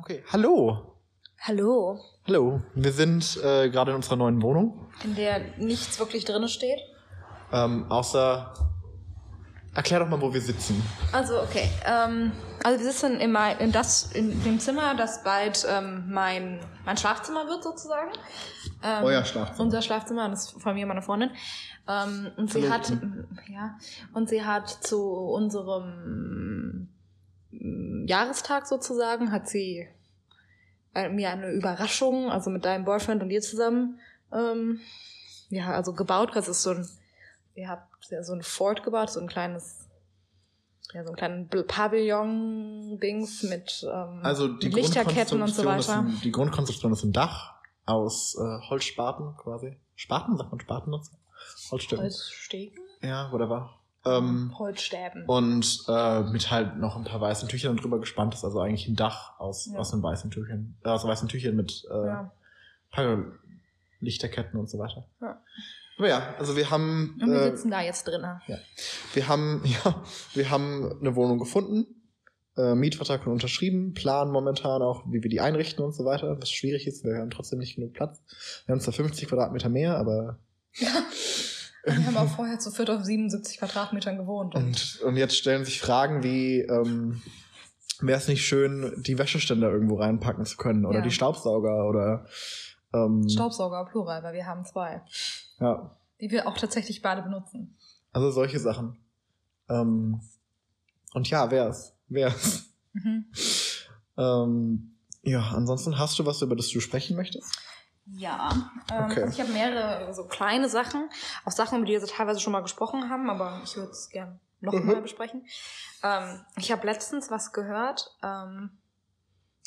Okay, hallo. Hallo. Hallo. Wir sind äh, gerade in unserer neuen Wohnung. In der nichts wirklich drin steht. Ähm, außer. Erklär doch mal, wo wir sitzen. Also, okay. Ähm, also wir sitzen in, mein, in, das, in dem Zimmer, das bald ähm, mein, mein Schlafzimmer wird, sozusagen. Ähm, Euer Schlafzimmer. Unser Schlafzimmer, das ist von mir und meiner Freundin. Ähm, und sie hat, ja, und sie hat zu unserem Jahrestag sozusagen, hat sie äh, mir eine Überraschung, also mit deinem Boyfriend und ihr zusammen, ähm, ja, also gebaut. Das ist so ein, ihr habt ja so ein Fort gebaut, so ein kleines, ja, so ein kleines Pavillon-Dings mit, ähm, Also die mit Lichterketten und so weiter. Ein, die Grundkonstruktion ist ein Dach aus äh, Holzspaten quasi. Spaten, sagt man Spaten dazu? Holzstöcken. Holzstegen? Ja, whatever. Ähm, Holzstäben. und äh, mit halt noch ein paar weißen Tüchern drüber gespannt ist, also eigentlich ein Dach aus, Ja. aus einem weißen Tüchern, äh, aus weißen Tüchern mit äh, ja. paar Lichterketten und so weiter. Ja. Aber ja, also wir haben Und wir äh, sitzen da jetzt drinnen. Wir haben, ja, wir haben eine Wohnung gefunden, äh, Mietvertrag unterschrieben, planen momentan auch, wie wir die einrichten und so weiter, was schwierig ist, wir haben trotzdem nicht genug Platz. Wir haben zwar 50 Quadratmeter mehr, aber Wir haben auch vorher zu viert auf 77 Quadratmetern gewohnt. und, und jetzt stellen sich Fragen wie, ähm, wäre es nicht schön, die Wäscheständer irgendwo reinpacken zu können oder Ja. die Staubsauger oder ähm, Staubsauger plural, weil wir haben zwei, ja, die wir auch tatsächlich beide benutzen. also solche Sachen. Ähm, und ja, wär's, wär's. Mhm. Ähm, ja, ansonsten hast du was, über das du sprechen möchtest? Ja, ähm, Okay. also ich habe mehrere so kleine Sachen, auch Sachen, über die wir teilweise schon mal gesprochen haben, aber ich würde es gerne noch Mhm. besprechen. Ähm, ich habe letztens was gehört, ähm,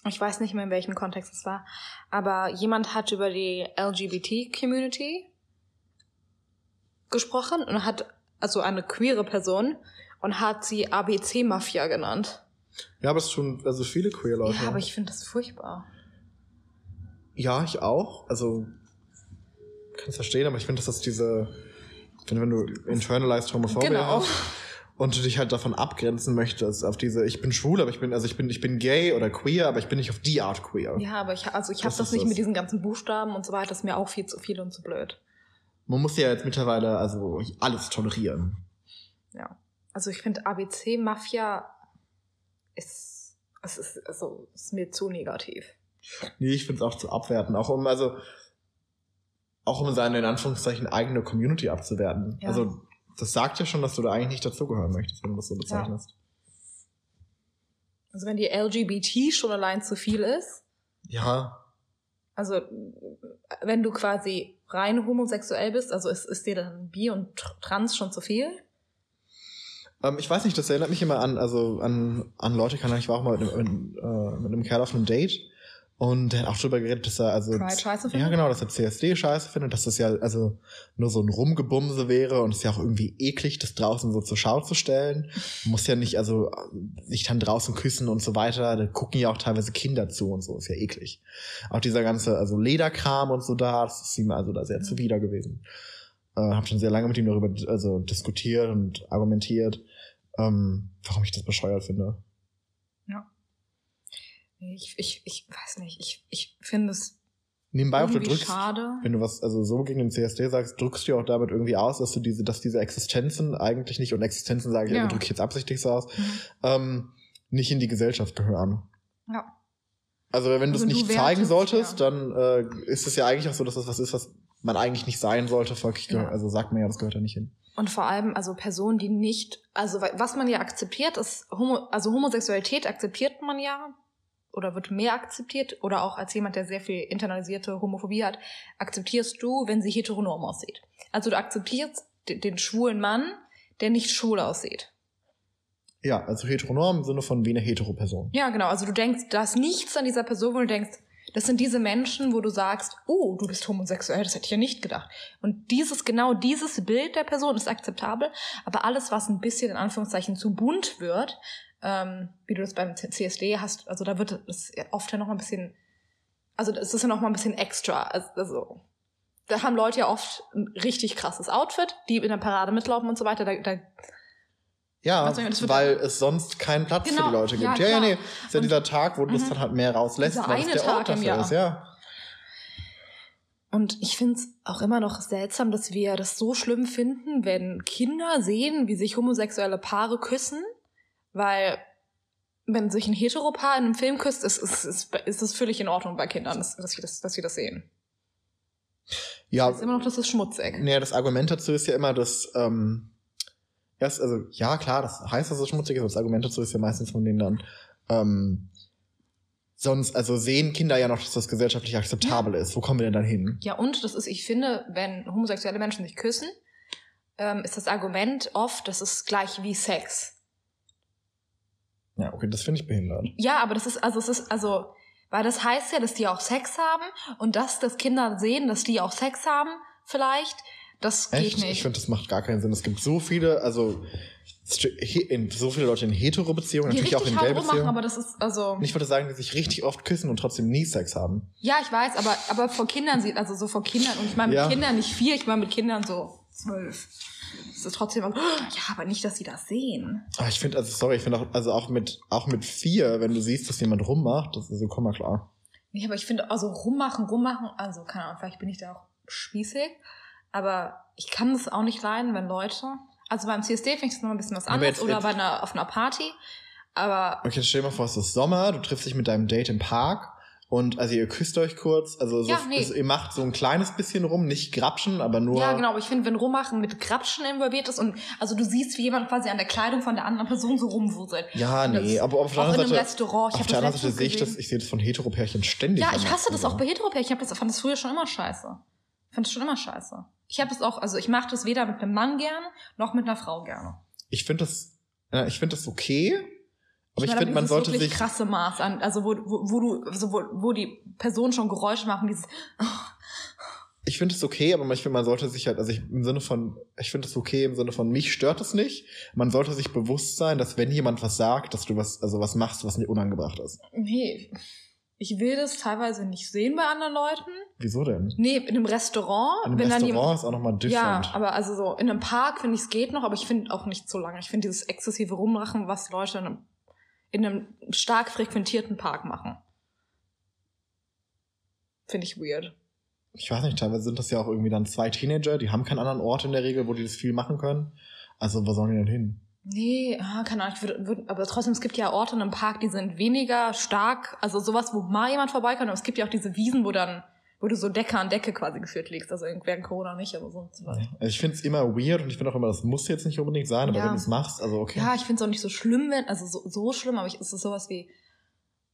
ich weiß nicht mehr, in welchem Kontext es war, aber jemand hat über die LGBT-Community gesprochen und hat, also eine queere Person, und hat sie ABC-Mafia genannt. Ja, aber es tun also viele queer Leute. Ja, aber ich finde das furchtbar. Ja, ich auch. Also kann es verstehen, aber ich finde, dass das diese, wenn, wenn du internalized Homophobia Genau. hast und du dich halt davon abgrenzen möchtest auf diese, ich bin schwul, aber ich bin, also ich bin, ich bin gay oder queer, aber ich bin nicht auf die Art queer. Ja, aber ich, also ich habe Das das, nicht das. mit diesen ganzen Buchstaben und so weiter. Das ist mir auch viel zu viel und zu blöd. Man muss ja jetzt mittlerweile also alles tolerieren. Ja. Also ich finde ABC Mafia ist, es ist, also, ist mir zu negativ. Nee, ich finde es auch zu abwerten. Auch um, also, auch um seine, in Anführungszeichen, eigene Community abzuwerten. Ja. Also, das sagt ja schon, dass du da eigentlich nicht dazugehören möchtest, wenn du das so bezeichnest. Also wenn die LGBT schon allein zu viel ist, Ja. also wenn du quasi rein homosexuell bist, also ist, ist dir dann Bi und Tr- Trans schon zu viel? Ähm, ich weiß nicht, das erinnert mich immer an, also an, an Leute, kann ich war auch mal mit einem, äh, mit einem Kerl auf einem Date und der hat auch darüber geredet, dass er also Pride scheiße ja findet? genau, dass er CSD scheiße findet, dass das ja also nur so ein Rumgebumse wäre und es ist ja auch irgendwie eklig, das draußen so zur Schau zu stellen. Man muss ja nicht also sich dann draußen küssen und so weiter. Da gucken ja auch teilweise Kinder zu und so, ist ja eklig. Auch dieser ganze also Lederkram und so da, das ist ihm also da sehr zuwider gewesen. Äh, hab schon sehr lange mit ihm darüber also diskutiert und argumentiert, ähm, warum ich das bescheuert finde. Ich, ich, ich weiß nicht, ich, ich finde es Nebenbei auch du drückst, schade. wenn du was also so gegen den CSD sagst, drückst du ja auch damit irgendwie aus, dass du diese, dass diese Existenzen eigentlich nicht und Existenzen sage ich, Ja. also drücke ich jetzt absichtlich so aus, Mhm. ähm, nicht in die Gesellschaft gehören. Ja. Also wenn du Also es du nicht wertest, zeigen solltest, ja. dann äh, ist es ja eigentlich auch so, dass das was ist, was man eigentlich nicht sein sollte. Folglich Ja. also sagt man ja, das gehört da nicht hin. Und vor allem, also Personen, die nicht, also wa- was man ja akzeptiert, ist, Homo, also Homosexualität akzeptiert man ja oder wird mehr akzeptiert oder auch als jemand, der sehr viel internalisierte Homophobie hat, akzeptierst du, wenn sie heteronorm aussieht. Also du akzeptierst den, schwulen Mann, der nicht schwul aussieht. Ja, also heteronorm im Sinne von wie eine Hetero-Person. Ja, genau. Also du denkst, da ist nichts an dieser Person, wo du denkst, das sind diese Menschen, wo du sagst, oh, du bist homosexuell, das hätte ich ja nicht gedacht. Und dieses, genau dieses Bild der Person ist akzeptabel, aber alles, was ein bisschen in Anführungszeichen zu bunt wird, ähm, wie du das beim CSD hast, also da wird es oft ja noch mal ein bisschen, also das ist ja noch mal ein bisschen extra. Also, also da haben Leute ja oft ein richtig krasses Outfit, die in der Parade mitlaufen und so weiter. Da, da Ja, weil es sonst keinen Platz Genau, für die Leute ja, gibt. Ja, ja, klar. nee. Ist ja Und- dieser Tag, wo du das Mhm. dann halt mehr rauslässt, weil es der Ort Tag im dafür Jahr. ist, ja. Und ich finde es auch immer noch seltsam, dass wir das so schlimm finden, wenn Kinder sehen, wie sich homosexuelle Paare küssen, weil wenn sich ein Heteropaar in einem Film küsst, ist, ist, ist, ist es völlig in Ordnung bei Kindern, dass, dass, wir, das, dass wir das sehen. Ja, Das ist immer noch, das ist schmutzig. nee, das Argument dazu ist ja immer, dass, ähm, erst, also, ja, klar, das heißt, dass es schmutzig ist, aber das Argument dazu ist ja meistens von denen dann, ähm, sonst, also sehen Kinder ja noch, dass das gesellschaftlich akzeptabel ist. Wo kommen wir denn dann hin? Ja, und das ist, ich finde, wenn homosexuelle Menschen sich küssen, ähm, ist das Argument oft, das ist gleich wie Sex. Ja, okay, das finde ich behindert. Ja, aber das ist, also es ist, also, weil das heißt ja, dass die auch Sex haben und dass, dass Kinder sehen, dass die auch Sex haben, vielleicht, das geht Echt? Ich nicht. finde, das macht gar keinen Sinn. Es gibt so viele, also so viele Leute in Hetero-Beziehungen, Die natürlich auch in hart rummachen, Gay-Beziehungen. aber das ist, also, Und ich würde sagen, die sich richtig oft küssen und trotzdem nie Sex haben. ja, ich weiß, aber, aber vor Kindern sieht, also so vor Kindern, und ich meine mit Ja. Kindern nicht vier, ich meine mit Kindern so zwölf. Das ist trotzdem, ja, aber nicht, dass sie das sehen. Aber ich finde, also sorry, ich finde auch, also auch mit, auch mit vier, wenn du siehst, dass jemand rummacht, das ist so, komm mal klar. Nee, aber ich finde, also rummachen, rummachen, also keine Ahnung, vielleicht bin ich da auch spießig, aber ich kann das auch nicht leiden, wenn Leute, also beim CSD finde ich das noch ein bisschen was anderes jetzt- oder jetzt- bei einer, auf einer Party, aber Okay, stell dir mal vor, es ist Sommer, du triffst dich mit deinem Date im Park und also ihr küsst euch kurz, also so, Ja, nee. ihr macht so ein kleines bisschen rum, nicht grapschen, aber nur. ja, genau, aber ich finde, wenn Rummachen mit Grapschen involviert ist und also du siehst, wie jemand quasi an der Kleidung von der anderen Person so rumwuselt. Ja, nee, das- aber auf der anderen einem Seite, Restaurant. Ich auf der das anderen Seite sehe ich das, ich sehe das von Hetero-Pärchen ständig. Ja, ich hasse das auch Restaurant. bei Heteropär. Ich hab das, fand das früher schon immer scheiße. Ich fand das schon immer scheiße. Ich habe das auch, also ich mache das weder mit einem Mann gerne, noch mit einer Frau gerne. Ich finde das, ich finde das okay, aber ich, meine, finde, man sollte wirklich sich, krasse Maß an, also wo, wo, wo du, also wo, wo die Personen schon Geräusche machen, dieses, ich finde es okay, aber ich finde, man sollte sich halt, also ich, im Sinne von, ich finde es okay im Sinne von, mich stört es nicht. Man sollte sich bewusst sein, dass wenn jemand was sagt, dass du was, also was machst, was nicht unangebracht ist. nee, ich will das teilweise nicht sehen bei anderen Leuten. Wieso denn? Nee, in einem Restaurant, In einem wenn dann Restaurant jemand, ist auch nochmal ja, different. aber also so in einem Park finde ich es geht noch, aber ich finde auch nicht so lange. Ich finde dieses exzessive Rummachen, was Leute in einem, in einem stark frequentierten Park machen, finde ich weird. ich weiß nicht, teilweise sind das ja auch irgendwie dann zwei Teenager, die haben keinen anderen Ort in der Regel, wo die das viel machen können. Also, wo sollen die denn hin? Nee, ah, keine Ahnung, ich würde, würd, aber trotzdem, es gibt ja Orte in einem Park, die sind weniger stark, also sowas, wo mal jemand vorbeikommt, aber es gibt ja auch diese Wiesen, wo dann, wo du so Decke an Decke quasi geführt liegst, also während Corona nicht, aber sonst was. Also ich finde es immer weird und ich finde auch immer, das muss jetzt nicht unbedingt sein, aber Ja. wenn du es machst, also okay. Ja, ich finde es auch nicht so schlimm, wenn, also so, so schlimm, aber ich, es ist sowas wie,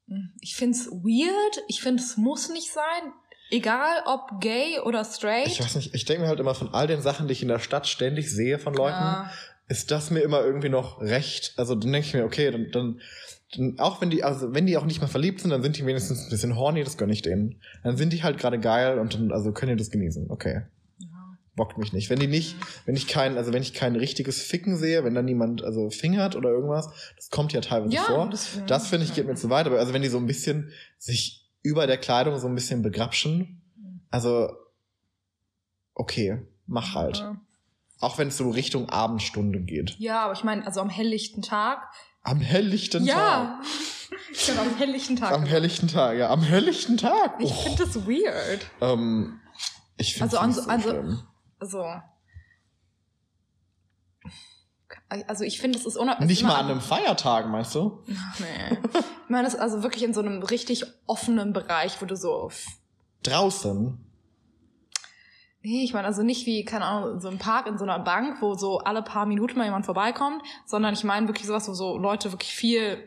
hm, ich finde es weird, ich finde es muss nicht sein, egal ob gay oder straight. Ich weiß nicht, ich denke mir halt immer von all den Sachen, die ich in der Stadt ständig sehe von Leuten, Ja. ist das mir immer irgendwie noch recht. Also dann denke ich mir, okay, dann, dann auch wenn die, also wenn die auch nicht mal verliebt sind, dann sind die wenigstens ein bisschen horny, das gönne ich denen. Dann sind die halt gerade geil und dann, also können die das genießen. Okay. Ja. Bockt mich nicht. Wenn die nicht, wenn ich kein, also wenn ich kein richtiges Ficken sehe, wenn da niemand also fingert oder irgendwas, das kommt ja teilweise Ja, vor. das- Das, finde ich geht mir zu weit. Aber also wenn die so ein bisschen sich über der Kleidung so ein bisschen begrapschen, also okay, mach halt. Ja. Auch wenn es so Richtung Abendstunde geht. Ja, aber ich meine, also am helllichten Tag. Am helllichten Ja. Ich bin am helllichten Tag. Tag. Am helllichten Tag, ja. Am helllichten Tag. Ich Oh. finde das weird. ähm, ich finde Also an nicht so- so also- schlimm. Also. Also ich finde, es ist unabhängig. Nicht mal an einem Feiertag, meinst du? Nee. Ich meine, das ist also wirklich in so einem richtig offenen Bereich, wo du so. Draußen. Nee, ich meine also nicht wie, keine Ahnung, so einem Park, in so einer Bank, wo so alle paar Minuten mal jemand vorbeikommt, sondern ich meine wirklich sowas, wo so Leute wirklich viel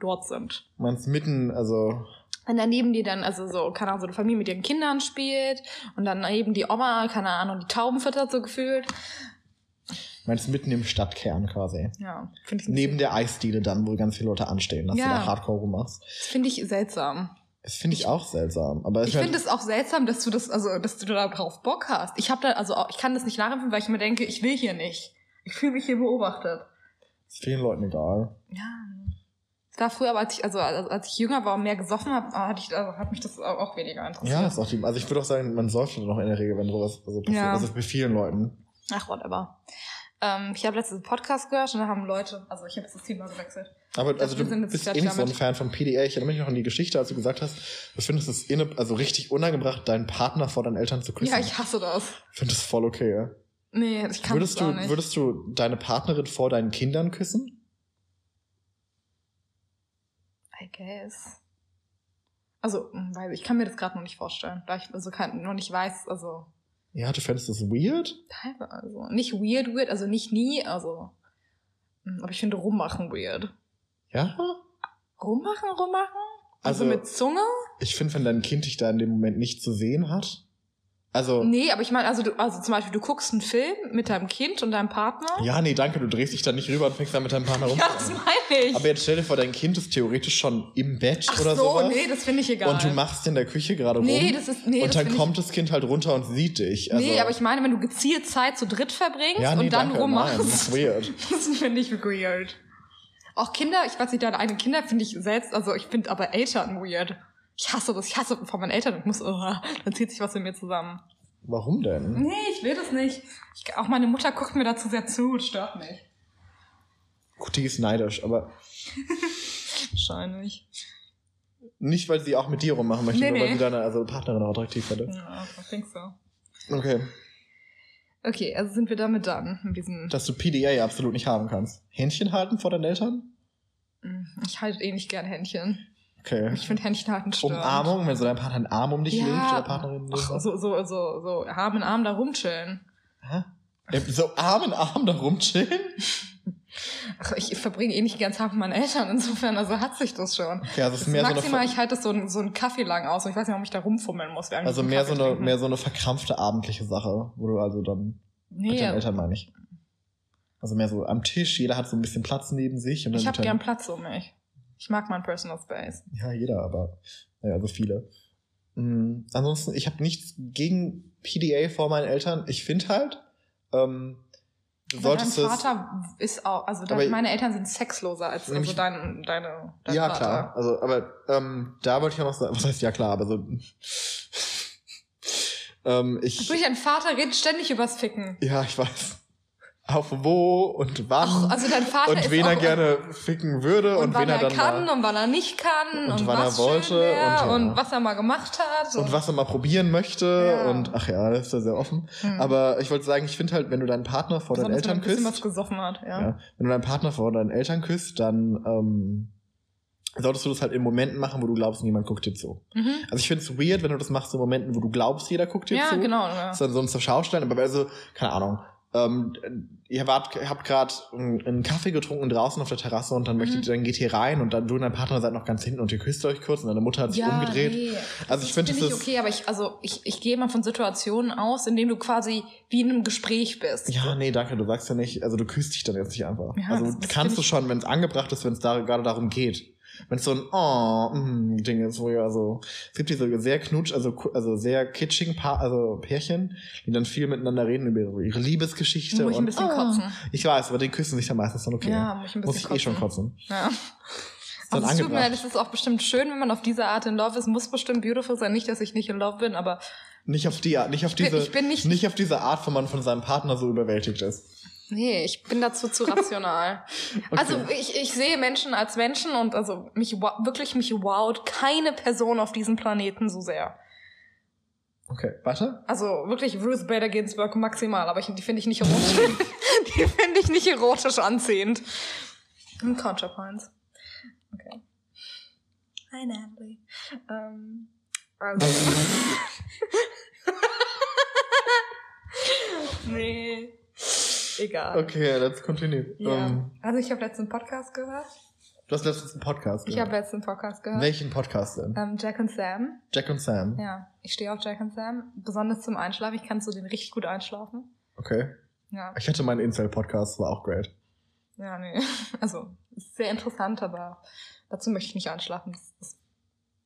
dort sind. Meinst mitten, also Und daneben die dann, also so, keine Ahnung, so eine Familie mit ihren Kindern spielt und dann eben die Oma, keine Ahnung, die Tauben füttert so gefühlt. meinst mitten im Stadtkern quasi. Ja, finde ich, ein Neben der Eisdiele dann, wo ganz viele Leute anstehen, dass Ja. du da Hardcore rummachst. das finde ich seltsam. Das finde ich, auch seltsam. Aber Ich finde es auch seltsam, dass du das, also, dass du da drauf Bock hast. Ich habe da, also, ich kann das nicht nachempfinden, weil ich mir denke, ich will hier nicht. Ich fühle mich hier beobachtet. ist vielen Leuten egal. Ja. Es war früher, aber als ich, also, als ich jünger war und mehr gesoffen habe, hatte ich, also, hat mich das auch weniger interessiert. Ja, ist auch die, also ich würde auch sagen, man säuft noch in der Regel, wenn sowas also passiert. Ja. Ist bei vielen Leuten. Ach, whatever. Ähm, ich habe letztens einen Podcast gehört und da haben Leute, also ich habe jetzt das Thema gewechselt. Aber also du bist eh nicht so ein. Fan von PDA. Ich erinnere mich noch an die Geschichte, als du gesagt hast, du findest es inne, also richtig unangebracht, deinen Partner vor deinen Eltern zu küssen. Ja, ich hasse das. Ich finde das voll okay, ja. Nee, ich kann Würdest das du, nicht. würdest du deine Partnerin vor deinen Kindern küssen? I guess. Also, hm, weil ich kann mir das gerade noch nicht vorstellen, da ich also kein, noch nicht weiß, also Ja, du fändest das weird? teilweise, also nicht weird, weird, also nicht nie, also, hm, aber ich finde rummachen weird. Ja? Rummachen, rummachen? Also, Also- mit Zunge? Ich finde, wenn dein Kind dich da in dem Moment nicht zu sehen hat. Also, Nee, aber ich meine, also du, also zum Beispiel, du guckst einen Film mit deinem Kind und deinem Partner. ja, nee, danke, du drehst dich da nicht rüber und fängst dann mit deinem Partner rum. Ja, das meine ich. Aber jetzt stell dir vor, dein Kind ist theoretisch schon im Bett Ach oder so, sowas. nee, das finde ich egal. und du machst in der Küche gerade rum. Nee, das ist, nee, und dann kommt das Kind halt runter und sieht dich. ich, Also, Nee, aber ich meine, wenn du gezielt Zeit zu dritt verbringst ja, nee, und dann danke, rummachst. Nein, das ist weird. Das finde ich weird. Auch Kinder, ich weiß nicht, deine eigenen Kinder finde ich selbst, also ich finde aber Eltern weird. Ich hasse das, ich hasse von meinen Eltern, ich muss, oh, dann zieht sich was in mir zusammen. Warum denn? Nee, ich will das nicht. Ich, auch meine Mutter guckt mir dazu sehr zu, das stört mich. Gut, die ist neidisch, aber Wahrscheinlich. nicht, weil sie auch mit dir rummachen möchte, Nee, nur weil nee. sie deine also Partnerin auch attraktiv findet. Ja, I think so. Okay. Okay, also sind wir damit dann mit diesem. Dass du PDA absolut nicht haben kannst. Händchen halten vor deinen Eltern? Ich halte eh nicht gern Händchen. Okay. Ich finde Händchen störend. Umarmung, wenn so dein Partner einen Arm um dich Ja. legt oder Partnerin. Ach, so, so, so, so, Arm in Arm da rumchillen. Hä? Äh, So Arm in Arm da rumchillen? Ach, ich verbringe eh nicht ganz Tag mit meinen Eltern, insofern, also hat sich das schon. Okay, also es ist mehr so Maximal, eine, ich halte das so, so einen Kaffee lang aus und ich weiß nicht, warum ich da rumfummeln muss. also mehr so eine, mehr so eine verkrampfte abendliche Sache, wo du also dann mit Nee, deinen Eltern meine ich. Also mehr so am Tisch, jeder hat so ein bisschen Platz neben sich und dann ich habe gern Platz um mich. Ich mag meinen Personal Space. Ja, jeder, aber naja, so viele. Mhm. Ansonsten, ich habe nichts gegen PDA vor meinen Eltern. Ich finde halt, ähm, du Aber dein solltest es. Vater ist auch, also dein, meine Eltern sind sexloser als also dein, deine, dein Ja, Vater. klar. Also, aber ähm, da wollte ich auch noch sagen, was heißt ja klar, aber so. ähm, ich. Durch dein Vater redet ständig übers Ficken. Ja, ich weiß. Auf wo und wann. Ach, also und wen er gerne ficken würde und, und, wann wen er er dann kann mal, und wann er nicht kann Und und, wann er wollte wär und ja. und was er mal gemacht hat. und was er mal probieren möchte Ja. und ach ja, das ist ja sehr offen. Hm. Aber ich wollte sagen, ich finde halt, wenn du deinen Partner vor deinen Besonders, er Eltern bisschen was küsst, gesoffen hat, ja. ja, wenn du deinen Partner vor deinen Eltern küsst, dann ähm, solltest du das halt in Momenten machen, wo du glaubst, niemand guckt dir zu. Mhm. Also ich finde es weird, wenn du das machst in Momenten, wo du glaubst, jeder guckt dir Ja, zu. genau. Ja. Das ist dann so ein zur Schaustellen, aber also, keine Ahnung. Ähm, ihr wart, habt gerade einen, einen Kaffee getrunken draußen auf der Terrasse und dann möchtet Mhm. ihr, dann geht ihr rein und dann du und dein Partner seid noch ganz hinten und ihr küsst euch kurz und deine Mutter hat sich umgedreht. Nee. Also ich finde, das das finde ich okay, aber ich, also ich, ich gehe mal von Situationen aus, in denen du quasi wie in einem Gespräch bist. ja, nee, danke, du sagst ja nicht, also du küsst dich dann jetzt nicht einfach. Ja, also das- das kannst find du schon, wenn es angebracht ist, wenn es da gerade darum geht. Wenn es so ein oh mm, Ding ist, wo ja so es gibt diese sehr knutsch, also also sehr kitschigen Paar, also Pärchen, die dann viel miteinander reden über ihre- Liebesgeschichte Muss ich ein und bisschen oh, kotzen. Ich weiß, aber die küssen sich dann meistens dann okay. Ja, muss ich ein bisschen Muss ich eh schon kotzen. Ja. Also es tut mir leid, es ist auch bestimmt schön, wenn man auf diese Art in Love ist. Muss bestimmt beautiful sein. Nicht, dass ich nicht in Love bin, aber Nicht auf die Art, nicht auf bin- diese, ich bin nicht- auf diese Art, wenn man von seinem Partner so überwältigt ist. Nee, ich bin dazu zu rational. Also ich, ich sehe Menschen als Menschen und also mich wirklich mich wowt keine Person auf diesem Planeten so sehr. Okay, warte. Also wirklich Ruth Bader Ginsburg maximal, aber ich, die finde ich nicht erotisch. die finde ich nicht erotisch anziehend. Und Counterpoints. Okay. Hi Natalie. Ähm, also. nee. Egal. Okay, let's continue. Ja. Ähm, also ich habe letzten Podcast gehört. du hast letztens einen Podcast Ich gehört. habe letzten Podcast gehört. Welchen Podcast denn? Ähm, Jack und Sam. Jack und Sam. Ja, ich stehe auf Jack und Sam. Besonders zum Einschlafen. Ich kann zu den richtig gut einschlafen. Okay. Ja. Ich hatte meinen Incel-Podcast, war auch great. Ja, nee. Also, ist sehr interessant, aber dazu möchte ich nicht einschlafen. Das ist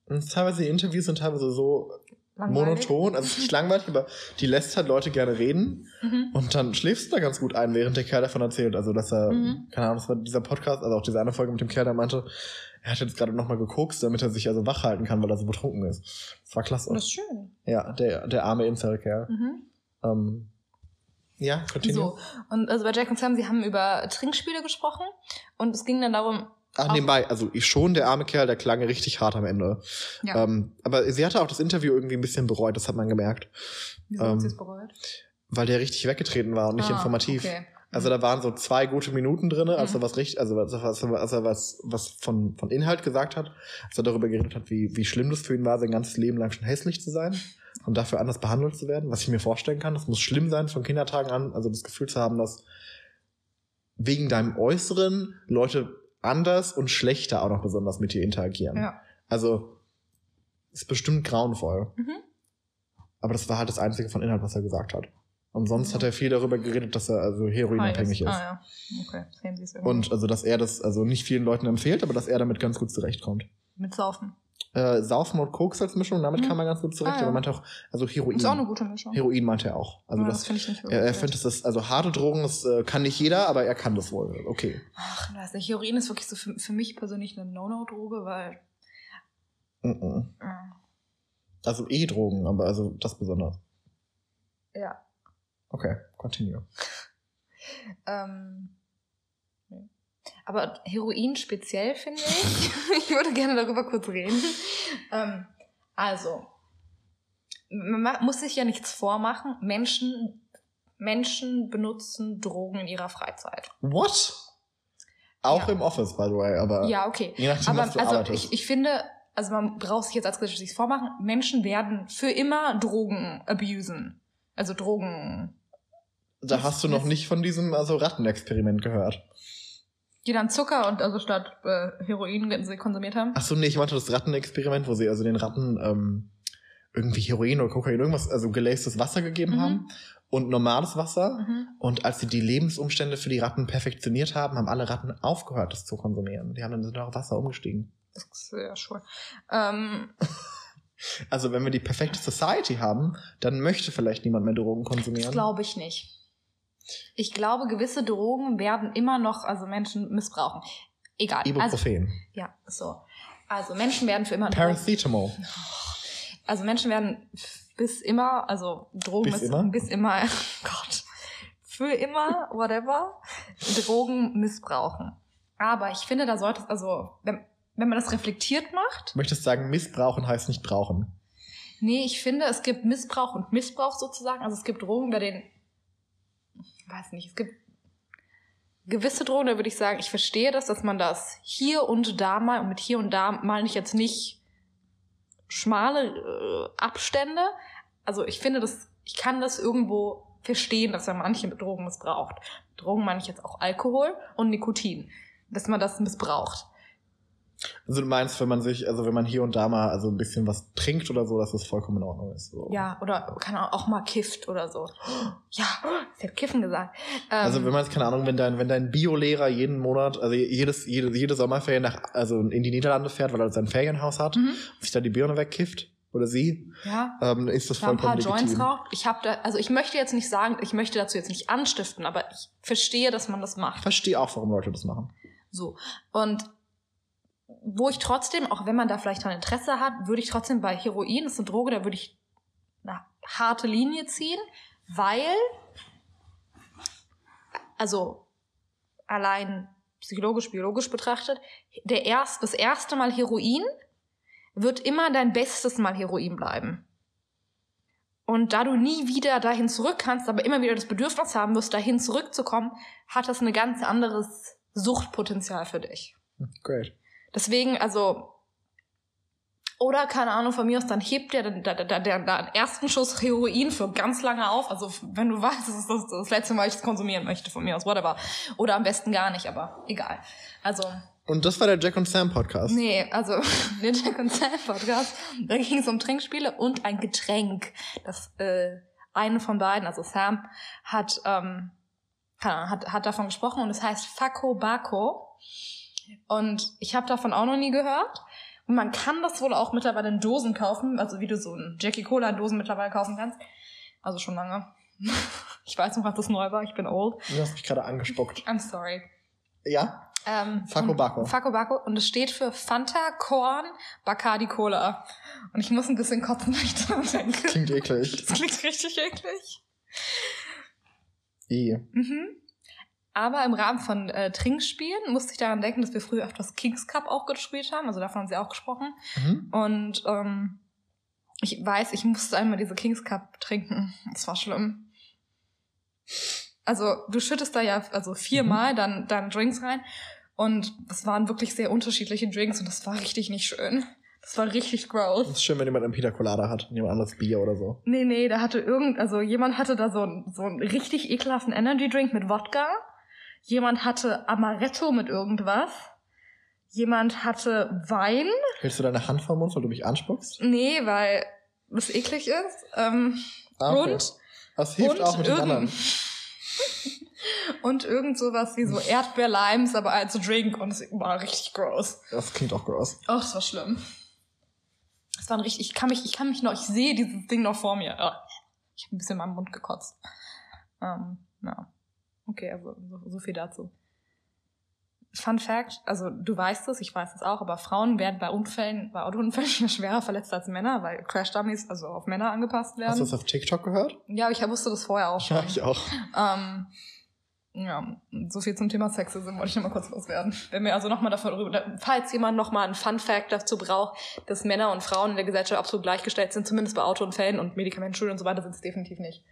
Und teilweise die Interviews sind teilweise so langweilig. monoton, also es ist langweilig, aber die lässt halt Leute gerne reden Mhm. und dann schläfst du da ganz gut ein, während der Kerl davon erzählt. Also, dass er, Mhm. keine Ahnung, das war dieser Podcast, also auch diese eine Folge mit dem Kerl, der meinte, er hat jetzt gerade nochmal gekokst, damit er sich also wach halten kann, weil er so betrunken ist. Das war klasse. Das ist schön. Ja, der, der arme Incel-Kerl. Mhm. Ähm, Ja, continue. So. Und also bei Jack und Sam, sie haben über Trinkspiele gesprochen und es ging dann darum, Ach, nebenbei, also ich schon, der arme Kerl, der klang richtig hart am Ende. ja, Ähm, aber sie hatte auch das Interview irgendwie ein bisschen bereut, das hat man gemerkt. wieso hat ähm, sie es bereut? Weil der richtig weggetreten war und nicht Ah, informativ. Okay. Also da waren so zwei gute Minuten drinne, als Mhm. er was richtig, also als er was, als er was, was von, von Inhalt gesagt hat, als er darüber geredet hat, wie, wie schlimm das für ihn war, sein ganzes Leben lang schon hässlich zu sein und dafür anders behandelt zu werden, was ich mir vorstellen kann. Das muss schlimm sein, von Kindertagen an, also das Gefühl zu haben, dass wegen deinem Äußeren Leute anders und schlechter auch noch besonders mit dir interagieren. Ja. Also ist bestimmt grauenvoll. Mhm. Aber das war halt das Einzige von Inhalt, was er gesagt hat. Und sonst Ja. hat er viel darüber geredet, dass er also heroinabhängig ist. Ah, ja. Okay, sehen Sie es irgendwie. Und also, dass er das also nicht vielen Leuten empfiehlt, aber dass er damit ganz gut zurechtkommt. Mit Saufen. Äh, Saufen und Koks als Mischung, damit Mhm. kam er ganz gut zurecht. Ah, ja. Aber er meinte auch, also Heroin. Ist auch eine gute Mischung. Heroin meinte er auch. Also Ja, das, finde ich nicht er, er wirklich findet, das also harte Drogen, das äh, kann nicht jeder, aber er kann das wohl. Okay. Ach, weiß nicht. Heroin ist wirklich so für, für mich persönlich eine No-No-Droge, weil. Mhm. äh, Also E-Drogen, aber also das besonders. ja. Okay, continue. Ähm. Aber Heroin speziell finde ich. ich würde gerne darüber kurz reden. Ähm, also, man ma- muss sich ja nichts vormachen. Menschen, Menschen benutzen Drogen in ihrer Freizeit. What? Auch Ja. im Office, by the way, aber Ja, okay. je nachdem, Aber was du also arbeitest. ich, ich finde, also man braucht sich jetzt als Gesellschaft nichts vormachen. Menschen werden für immer Drogen abusen. Also Drogen, da hast du noch nicht von diesem also Rattenexperiment gehört. Die dann Zucker und also statt äh, Heroin sie konsumiert haben. Ach so, nee, ich meinte das Rattenexperiment, wo sie also den Ratten ähm, irgendwie Heroin oder Kokain, irgendwas, also gelaced Wasser gegeben Mhm. haben und normales Wasser. Mhm. Und als sie die Lebensumstände für die Ratten perfektioniert haben, haben alle Ratten aufgehört, das zu konsumieren. Die haben dann sind auf Wasser umgestiegen. Das ist ja schon. Ähm, Also wenn wir die perfekte Society haben, dann möchte vielleicht niemand mehr Drogen das konsumieren. glaube ich nicht. Ich glaube, gewisse Drogen werden immer noch, also Menschen missbrauchen. Egal. Also, Ibuprofen. ja, so. Also Menschen werden für immer Paracetamol. Also Menschen werden bis immer, also Drogen Bis immer? bis immer, Gott, für immer, whatever, Drogen missbrauchen. Aber ich finde, da sollte es, also, wenn, wenn man das reflektiert macht, Möchtest sagen, missbrauchen heißt nicht brauchen. nee, ich finde, es gibt Missbrauch und Missbrauch sozusagen. Also es gibt Drogen, bei denen, weiß nicht, es gibt gewisse Drogen, da würde ich sagen, ich verstehe das, dass man das hier und da mal, und mit hier und da meine ich jetzt nicht schmale äh, Abstände. Also ich finde das, ich kann das irgendwo verstehen, dass man manche Drogen missbraucht. Drogen meine ich jetzt auch Alkohol und Nikotin, dass man das missbraucht. Also du meinst, wenn man sich, also wenn man hier und da mal also ein bisschen was trinkt oder so, dass das vollkommen in Ordnung ist. So. Ja, oder kann auch auch mal kifft oder so. Ja, sie hat kiffen gesagt. Ähm, Also wenn man jetzt, keine Ahnung, wenn dein, wenn dein Biolehrer jeden Monat, also jedes, jede, jede Sommerferien nach, also in die Niederlande fährt, weil er sein Ferienhaus hat, mhm, und sich da die Birne wegkifft, oder sie, ja, ähm, ist das da ein paar vollkommen Joints legitim. raucht. Ich habe da, also ich möchte jetzt nicht sagen, ich möchte dazu jetzt nicht anstiften, aber ich verstehe, dass man das Ich macht. verstehe auch, warum Leute das machen. So. Und wo ich trotzdem, auch wenn man da vielleicht ein Interesse hat, würde ich trotzdem bei Heroin, das ist eine Droge, da würde ich eine harte Linie ziehen, weil, also allein psychologisch, biologisch betrachtet, der erst, das erste Mal Heroin wird immer dein bestes Mal Heroin bleiben. Und da du nie wieder dahin zurück kannst, aber immer wieder das Bedürfnis haben wirst, dahin zurückzukommen, hat das ein ganz anderes Suchtpotenzial für dich. Great. Deswegen, also, oder keine Ahnung, von mir aus, dann hebt der den, der, der, der, der ersten Schuss Heroin für ganz lange auf. Also, wenn du weißt, das ist das, das letzte Mal, ich es konsumieren möchte, von mir aus, whatever. Oder am besten gar nicht, aber egal. Also, Und das war der Jack und Sam Podcast. nee, also, der Jack und Sam Podcast, da ging es um Trinkspiele und ein Getränk. Das, äh, eine von beiden, also Sam, hat, ähm, keine Ahnung, hat, hat davon gesprochen und es heißt Fako Bako. Und ich habe davon auch noch nie gehört. Und man kann das wohl auch mittlerweile in Dosen kaufen, also wie du so ein Jackie Cola in Dosen mittlerweile kaufen kannst. Also schon lange. Ich weiß noch, als das neu war. Ich bin old. Du hast mich gerade angespuckt. I'm sorry. Ja? Ähm, Fako und- Bako. Fako Bako. Und es steht für Fanta, Korn, Bacardi Cola. Und ich muss ein bisschen kotzen, wenn ich daran denke. Klingt eklig. Das klingt richtig eklig. I. Mhm. Aber im Rahmen von äh, Trinkspielen musste ich daran denken, dass wir früher öfters Kings Cup auch gespielt haben. Also davon haben sie auch gesprochen. Mhm. Und ähm, ich weiß, ich musste einmal diese Kings Cup trinken. Das war schlimm. Also du schüttest da ja also viermal dann dann Drinks rein und es waren wirklich sehr unterschiedliche Drinks und das war richtig nicht schön. Das war richtig gross. Das ist schön, wenn jemand einen Pina Colada hat und jemand anderes Bier oder so. Nee, nee, da hatte irgend, also jemand hatte da so, einen- so einen richtig ekelhaften Energy Drink mit Wodka. Jemand hatte Amaretto mit irgendwas. Jemand hatte Wein. Hältst du deine Hand vom Mund, weil du mich anspuckst? Nee, weil es eklig ist. Ähm, Ah, okay. Und? Das hilft und auch mit den irgend- anderen. und irgend sowas wie so Erdbeerlimes, aber als Drink und es war richtig gross. Das klingt auch groß. Ach, das war schlimm. Es war ein richtig, ich kann mich, ich kann mich noch, ich sehe dieses Ding noch vor mir. Ah, Ich habe ein bisschen in meinem Mund gekotzt. Ähm, ja. Okay, also so, viel dazu. Fun Fact, also du weißt es, ich weiß es auch, aber Frauen werden bei Unfällen, bei Autounfällen schwerer verletzt als Männer, weil Crash Dummies also auf Männer angepasst Hast du werden. das auf TikTok gehört? Ja, ich wusste das vorher auch schon. Ja, ich auch. Ähm, ja, so viel zum Thema Sexism wollte ich noch mal kurz loswerden. Wenn wir also nochmal davon drüber, falls jemand nochmal einen Fun Fact dazu braucht, dass Männer und Frauen in der Gesellschaft absolut gleichgestellt sind, zumindest bei Autounfällen und Medikamentenschule und so weiter sind es definitiv nicht.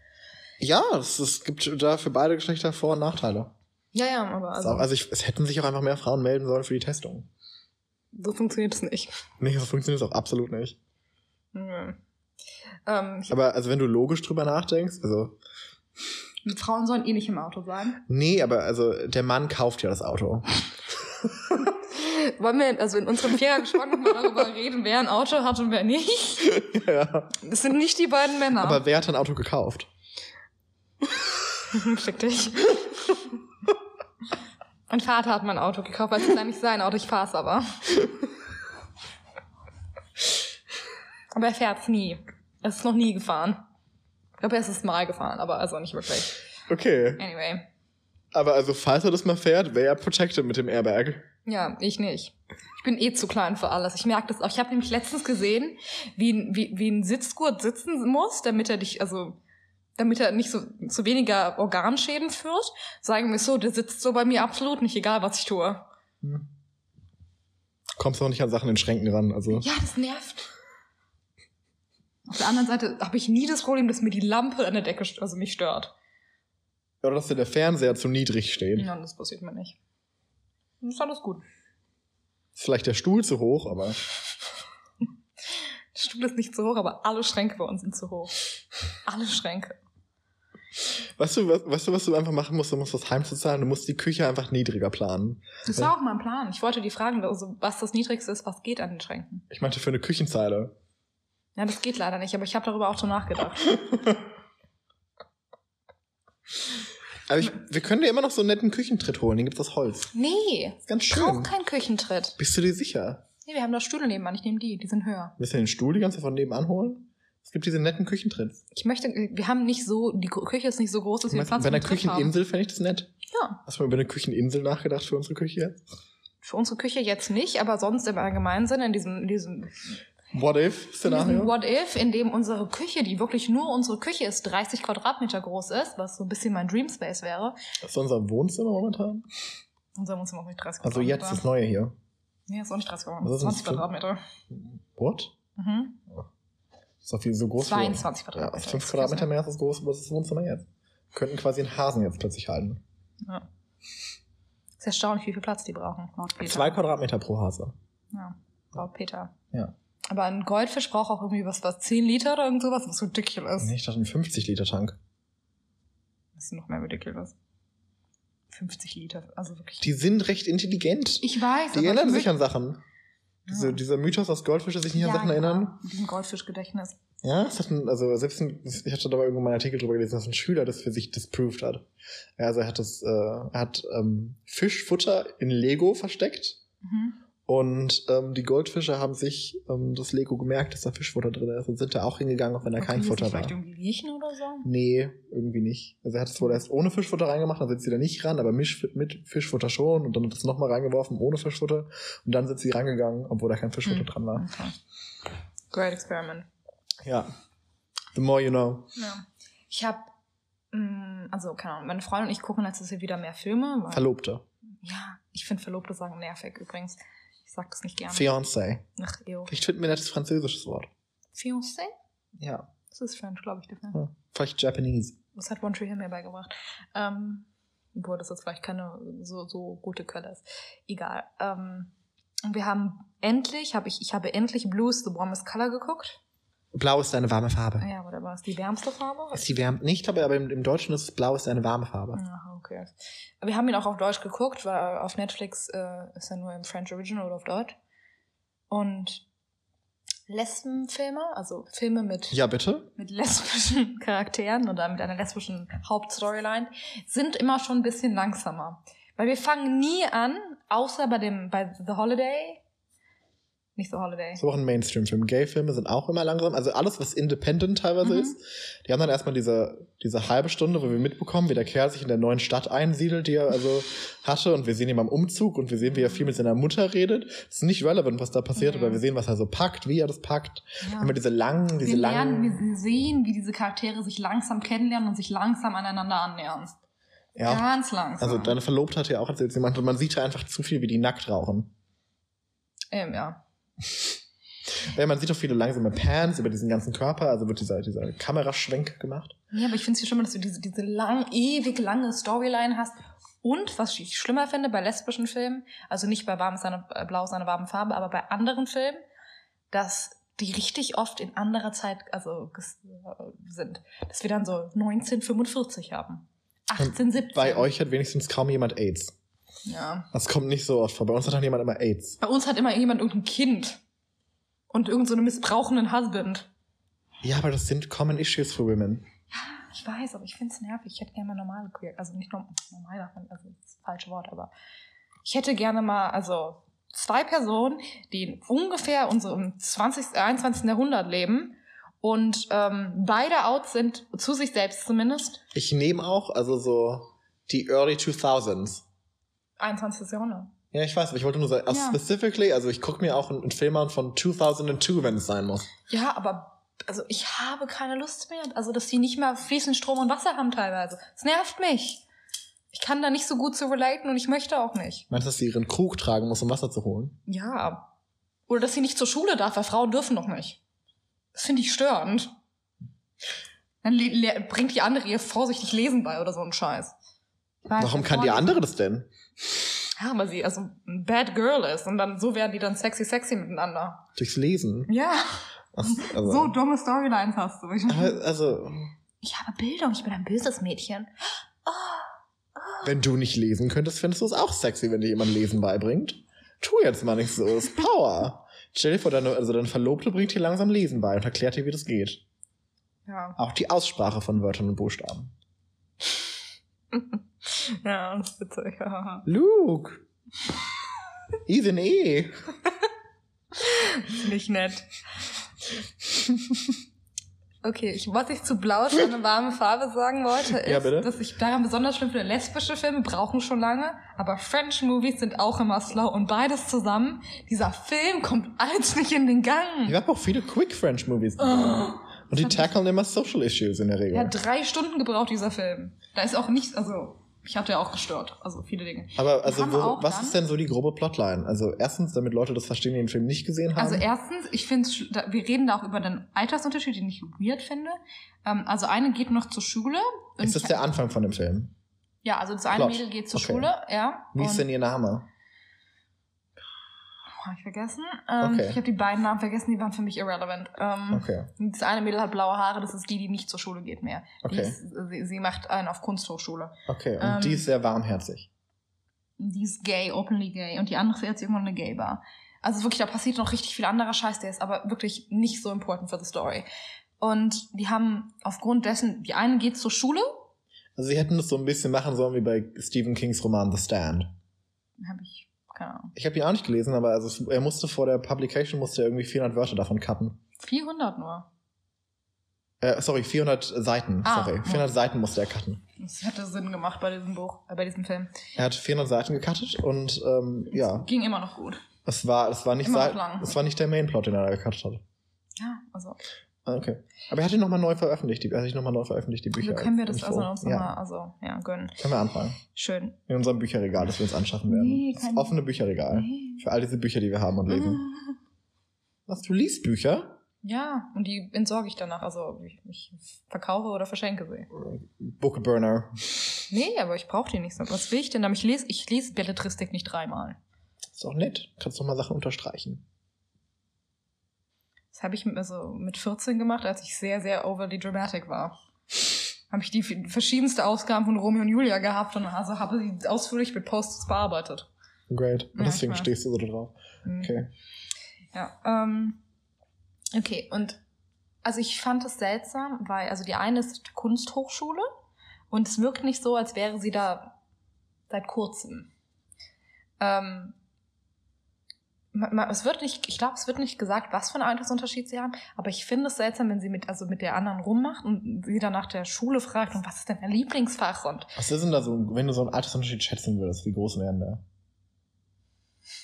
Ja, es, es gibt da für beide Geschlechter Vor- und Nachteile. Ja, ja, aber Also, also, ich, es hätten sich auch einfach mehr Frauen melden sollen für die Testung. so funktioniert es nicht. Nee, so funktioniert es auch absolut nicht. Nö. Ähm, Aber also wenn du logisch drüber nachdenkst, also Frauen sollen eh nicht im Auto sein. nee, aber also der Mann kauft ja das Auto. Wollen wir also in unserem Vierergespann nochmal darüber reden, wer ein Auto hat und wer nicht? ja. Das sind nicht die beiden Männer. Aber wer hat ein Auto gekauft? Fick dich. mein Vater hat mein Auto gekauft, weil es ist eigentlich sein Auto, ich fahr's aber. aber er fährt's nie. Er ist noch nie gefahren. Ich glaube, er ist es mal gefahren, aber also nicht wirklich. Okay. Anyway. Aber also falls er das mal fährt, wäre er protected mit dem Airbag. Ja, ich nicht. Ich bin eh zu klein für alles. Ich merke das auch. Ich habe nämlich letztens gesehen, wie, ein- wie, wie ein Sitzgurt sitzen muss, damit er dich, also damit er nicht so zu weniger Organschäden führt. Sagen wir so, der sitzt so bei mir absolut nicht, egal was ich tue. Kommst auch nicht an Sachen in Schränken ran. Also Ja, das nervt. Auf der anderen Seite habe ich nie das Problem, dass mir die Lampe an der Decke, also mich stört. oder dass dir der Fernseher zu niedrig steht. Ja, das passiert mir nicht. Das ist alles gut. Ist vielleicht der Stuhl zu hoch, aber Der Stuhl ist nicht zu hoch, aber alle Schränke bei uns sind zu hoch. Alle Schränke. Weißt du, was, weißt du, was du einfach machen musst? Du musst das Heim zu zahlen. Du musst die Küche einfach niedriger planen. Das war auch mein Plan. Ich wollte die fragen, also, was das Niedrigste ist, was geht an den Schränken. Ich meinte für eine Küchenzeile. Ja, das geht leider nicht, aber ich habe darüber auch schon nachgedacht. Aber ich, wir können dir immer noch so einen netten Küchentritt holen. Den gibt's aus Holz. Nee, Ist ganz ich brauche schön. keinen Küchentritt. Bist du dir sicher? Nee, wir haben da Stühle nebenan, ich nehme die, die sind höher. Willst du den Stuhl die ganze Zeit von nebenan holen? Es gibt diese netten Küchentritts. Ich möchte, wir haben nicht so, die Küche ist nicht so groß, dass wir Platz bei einer. Kücheninsel fände ich das nett. Ja, Hast du mal über eine Kücheninsel nachgedacht für unsere Küche jetzt? für unsere Küche jetzt nicht, aber sonst im allgemeinen Sinne, in diesem, in diesem, What if in diesem Szenario? What If, in dem unsere Küche, die wirklich nur unsere Küche ist, 30 Quadratmeter groß ist, was so ein bisschen mein Dream Space wäre. Das ist unser Wohnzimmer momentan. Unser Wohnzimmer auch nicht 30 Also jetzt Quadratmeter. das neue hier. Nee, ist auch nicht 30 Was Quadratmeter, ist denn 20 das für- Quadratmeter. What? Mhm. Ist doch viel so groß. wie- 22 Ja, Quadratmeter. ist fünf Quadratmeter mehr als das große was ist das Wohnzimmer jetzt. Könnten quasi einen Hasen jetzt plötzlich halten. Ja. Ist erstaunlich, wie viel Platz die brauchen, laut Peter. Zwei Quadratmeter pro Hase. Ja, laut Peter. Ja. Aber ein Goldfisch braucht auch irgendwie was, was 10 Liter oder irgend sowas, was ridiculous. Nee, ich dachte, ein 50 Liter Tank. Das ist noch mehr ridiculous. 50 Liter, also wirklich. Die sind recht intelligent. ich weiß, Die erinnern ich sich an Sachen. Diese, Ja. Dieser Mythos, dass Goldfische sich nicht an Ja, Sachen ja, erinnern. Mit diesem Goldfischgedächtnis. Ja, es hat ein, also selbst ein, ich hatte da mal irgendwo mal einen Artikel drüber gelesen, dass ein Schüler das für sich disproved hat. Also er hat das, äh, er hat ähm, Fischfutter in Lego versteckt Mhm. Und ähm, die Goldfische haben sich ähm, das Lego gemerkt, dass da Fischfutter drin ist und sind da auch hingegangen, auch wenn da kein Futter war. vielleicht irgendwie riechen oder so? Nee, irgendwie nicht. Also er hat es wohl erst ohne Fischfutter reingemacht, dann sind sie da nicht ran, aber mit Fischfutter schon und dann hat es nochmal reingeworfen ohne Fischfutter und dann sind sie rangegangen, obwohl da kein Fischfutter Hm. dran war. Okay. Great experiment. Ja. The more you know. Ja. Ich habe Mm, Also, keine Ahnung, meine Freundin und ich gucken Jahr wieder mehr Filme. Verlobte. ja, ich finde Verlobte sagen nervig übrigens. Sag das nicht gerne. Fiancé. Ach, ew. Vielleicht finden wir ein nettes französisches Wort. Fiancé? Ja. Das ist French, glaube ich, Film. ja. Vielleicht Japanese. Das hat One Tree Hill mir beigebracht. Ähm, obwohl das jetzt vielleicht keine so, so gute Quelle ist. Egal. Ähm, wir haben endlich, habe ich, ich habe endlich Blues The Warmest Color geguckt. Blau ist eine warme Farbe. Ja, oder war es die wärmste Farbe? Ist die wärmt nicht, aber aber im, im Deutschen ist es blau ist eine warme Farbe. Aha, okay. Wir haben ihn auch auf Deutsch geguckt, weil auf Netflix äh, ist er nur im French Original oder auf Deutsch. Und Lesbenfilme, also Filme mit, Ja, bitte? mit lesbischen Charakteren oder mit einer lesbischen Hauptstoryline, sind immer schon ein bisschen langsamer. Weil wir fangen nie an, außer bei dem, bei The Holiday. Nicht The Holiday. Ist auch ein Mainstream-Film. Gay-Filme sind auch immer langsam. Also alles, was independent teilweise Mhm. ist. Die haben dann erstmal diese, diese halbe Stunde, wo wir mitbekommen, wie der Kerl sich in der neuen Stadt einsiedelt, die er also hatte. Und wir sehen ihn beim Umzug und wir sehen, wie er viel mit seiner Mutter redet. Es ist nicht relevant, was da passiert, Mhm. aber wir sehen, was er so packt, wie er das packt. Ja. Immer diese langen, diese wir lernen, langen. wir sehen, wie diese Charaktere sich langsam kennenlernen und sich langsam aneinander annähern. Ja. Ganz langsam. Also deine Verlobte hat ja auch erzählt, sie meinte, man sieht ja einfach zu viel, wie die nackt rauchen. ähm, ja. Ja, man sieht auch viele langsame Pans über diesen ganzen Körper, also wird dieser, dieser Kameraschwenk gemacht. Ja, aber ich finde es viel schlimmer, dass du diese, diese lang, ewig lange Storyline hast. Und, was ich schlimmer finde bei lesbischen Filmen, also nicht bei Warm ist eine, äh, Blau ist eine warme Farbe, aber bei anderen Filmen, dass die richtig oft in anderer Zeit also äh, sind. Dass wir dann so 1945 haben. 1817. Bei euch hat wenigstens kaum jemand AIDS. Ja. Das kommt nicht so oft vor. Bei uns hat dann jemand immer AIDS. Bei uns hat immer jemand irgendein Kind. Und irgendeinen so einen missbrauchenden Husband. Ja, aber das sind common issues for women. Ich weiß, aber ich finde es nervig. Ich hätte gerne mal normale Queer, also nicht nur normal, also das ist das falsche Wort, aber ich hätte gerne mal, also zwei Personen, die in ungefähr unserem 20., 21. Jahrhundert leben und ähm, beide out sind, zu sich selbst zumindest. Ich nehme auch, also so die early 2000s. 21. Jahrhundert. Ja, ich weiß, aber ich wollte nur sagen, also Ja. specifically, also ich gucke mir auch einen, einen Film an von 2002, wenn es sein muss. Ja, aber also ich habe keine Lust mehr. Also, dass die nicht mehr fließend Strom und Wasser haben teilweise. Das nervt mich. Ich kann da nicht so gut zu relaten und ich möchte auch nicht. Meinst du, dass sie ihren Krug tragen muss, um Wasser zu holen? Ja. Oder dass sie nicht zur Schule darf, weil Frauen dürfen noch nicht. Das finde ich störend. Dann bringt die andere ihr vorsichtig lesen bei oder so ein Scheiß. Weiß, Warum kann die andere das denn? Ja, weil sie also ein Bad Girl ist und dann so werden die dann sexy sexy miteinander. Durchs Lesen. Ja, Ach, Also, so dumme Storylines hast du. also, Ich habe Bildung, ich bin ein böses Mädchen. wenn du nicht lesen könntest, findest du es auch sexy, wenn dir jemand Lesen beibringt. Tu jetzt mal nicht so, ist Power. Stell dir vor, deine, also deine Verlobte bringt dir langsam Lesen bei und erklärt dir, wie das geht. Ja. Auch die Aussprache von Wörtern und Buchstaben. Ja, das ist witzig. Luke! Ethan E. Nicht nett. Okay, ich, was ich zu Blau ist eine warme Farbe sagen wollte, ist, Ja, dass ich daran besonders schlimm finde, lesbische Filme brauchen schon lange, aber French Movies sind auch immer slow und beides zusammen, dieser Film kommt alles nicht in den Ich Gang. habe auch viele Quick French Movies. Oh. und die tackeln immer Social Issues in der Regel. Hat drei Stunden gebraucht, dieser Film. Da ist auch nichts, also, ich hatte ja auch gestört, also viele Dinge. Aber also, wo, was ist denn so die grobe Plotline? Also erstens, damit Leute das verstehen, die den Film nicht gesehen haben. Also erstens, ich finde, wir reden da auch über den Altersunterschied, den ich weird finde. Ähm, also eine geht noch zur Schule. ist das der Anfang von dem Film? Ja, also das eine Plot. Mädel geht zur Okay. Schule, ja. Wie ist denn ihr Name? Hab ich vergessen. Ähm, Okay. Ich habe die beiden Namen vergessen, die waren für mich irrelevant. Ähm, Okay. Das eine Mädel hat blaue Haare, das ist die, die nicht zur Schule geht mehr. Die Okay. ist, sie, sie macht einen auf Kunsthochschule. Okay. Und Ähm, die ist sehr warmherzig. Die ist gay, openly gay. Und die andere ist jetzt irgendwann eine Gay-Bar. Also wirklich, da passiert noch richtig viel anderer Scheiß, der ist aber wirklich nicht so important für the story. Und die haben aufgrund dessen, die eine geht zur Schule, Also sie hätten das so ein bisschen machen sollen wie bei Stephen Kings Roman The Stand. habe ich, Ahnung, Ich habe ihn auch nicht gelesen, aber also er musste vor der Publication musste er irgendwie 400 Wörter davon cutten. 400 nur. Äh, sorry, 400 Seiten. Ah, sorry, ja. 400 Seiten musste er cutten. Das hätte Sinn gemacht bei diesem Buch, äh, bei diesem Film. Er hat 400 Seiten gecuttet und ähm, ja, Ging immer noch gut. es war, es war nicht, Immer noch lang. es war nicht der Mainplot, den er da gecuttet hat. Ja, also. Ah, Okay. Aber er hat ihn nochmal neu veröffentlicht, die, er hat sich nochmal neu veröffentlicht, die Bücher. Also können wir das ich also uns ja. nochmal, also, ja, gönnen. Können wir anfangen. Schön. In unserem Bücherregal, das wir uns anschaffen werden. Nee, das offene Bücherregal. Nee. Für all diese Bücher, die wir haben und lesen. Was, du liest Bücher? Ja, und die entsorge ich danach. Also ich, ich verkaufe oder verschenke sie. Bookburner. Nee, aber ich brauche die nicht so. Was will ich denn? damit? Ich lese, ich lese Belletristik nicht dreimal. Ist doch nett. Kannst doch mal Sachen unterstreichen. Das habe ich mit, also mit 14 gemacht, als ich sehr, sehr overly dramatic war. Habe ich die verschiedenste Ausgaben von Romeo und Julia gehabt und also habe sie ausführlich mit Posts bearbeitet. Great. Und deswegen stehst du so drauf. Mhm. Okay. Ja, ähm, okay, und also ich fand es seltsam, weil, also die eine ist Kunsthochschule und es wirkt nicht so, als wäre sie da seit kurzem. Ähm, es wird nicht, ich glaube, es wird nicht gesagt, was für einen Altersunterschied sie haben, aber ich finde es seltsam, wenn sie mit, also mit der anderen rummacht und sie dann nach der Schule fragt, und was ist denn dein Lieblingsfach? Und Was ist denn da so, wenn du so einen Altersunterschied schätzen würdest, wie groß wären der?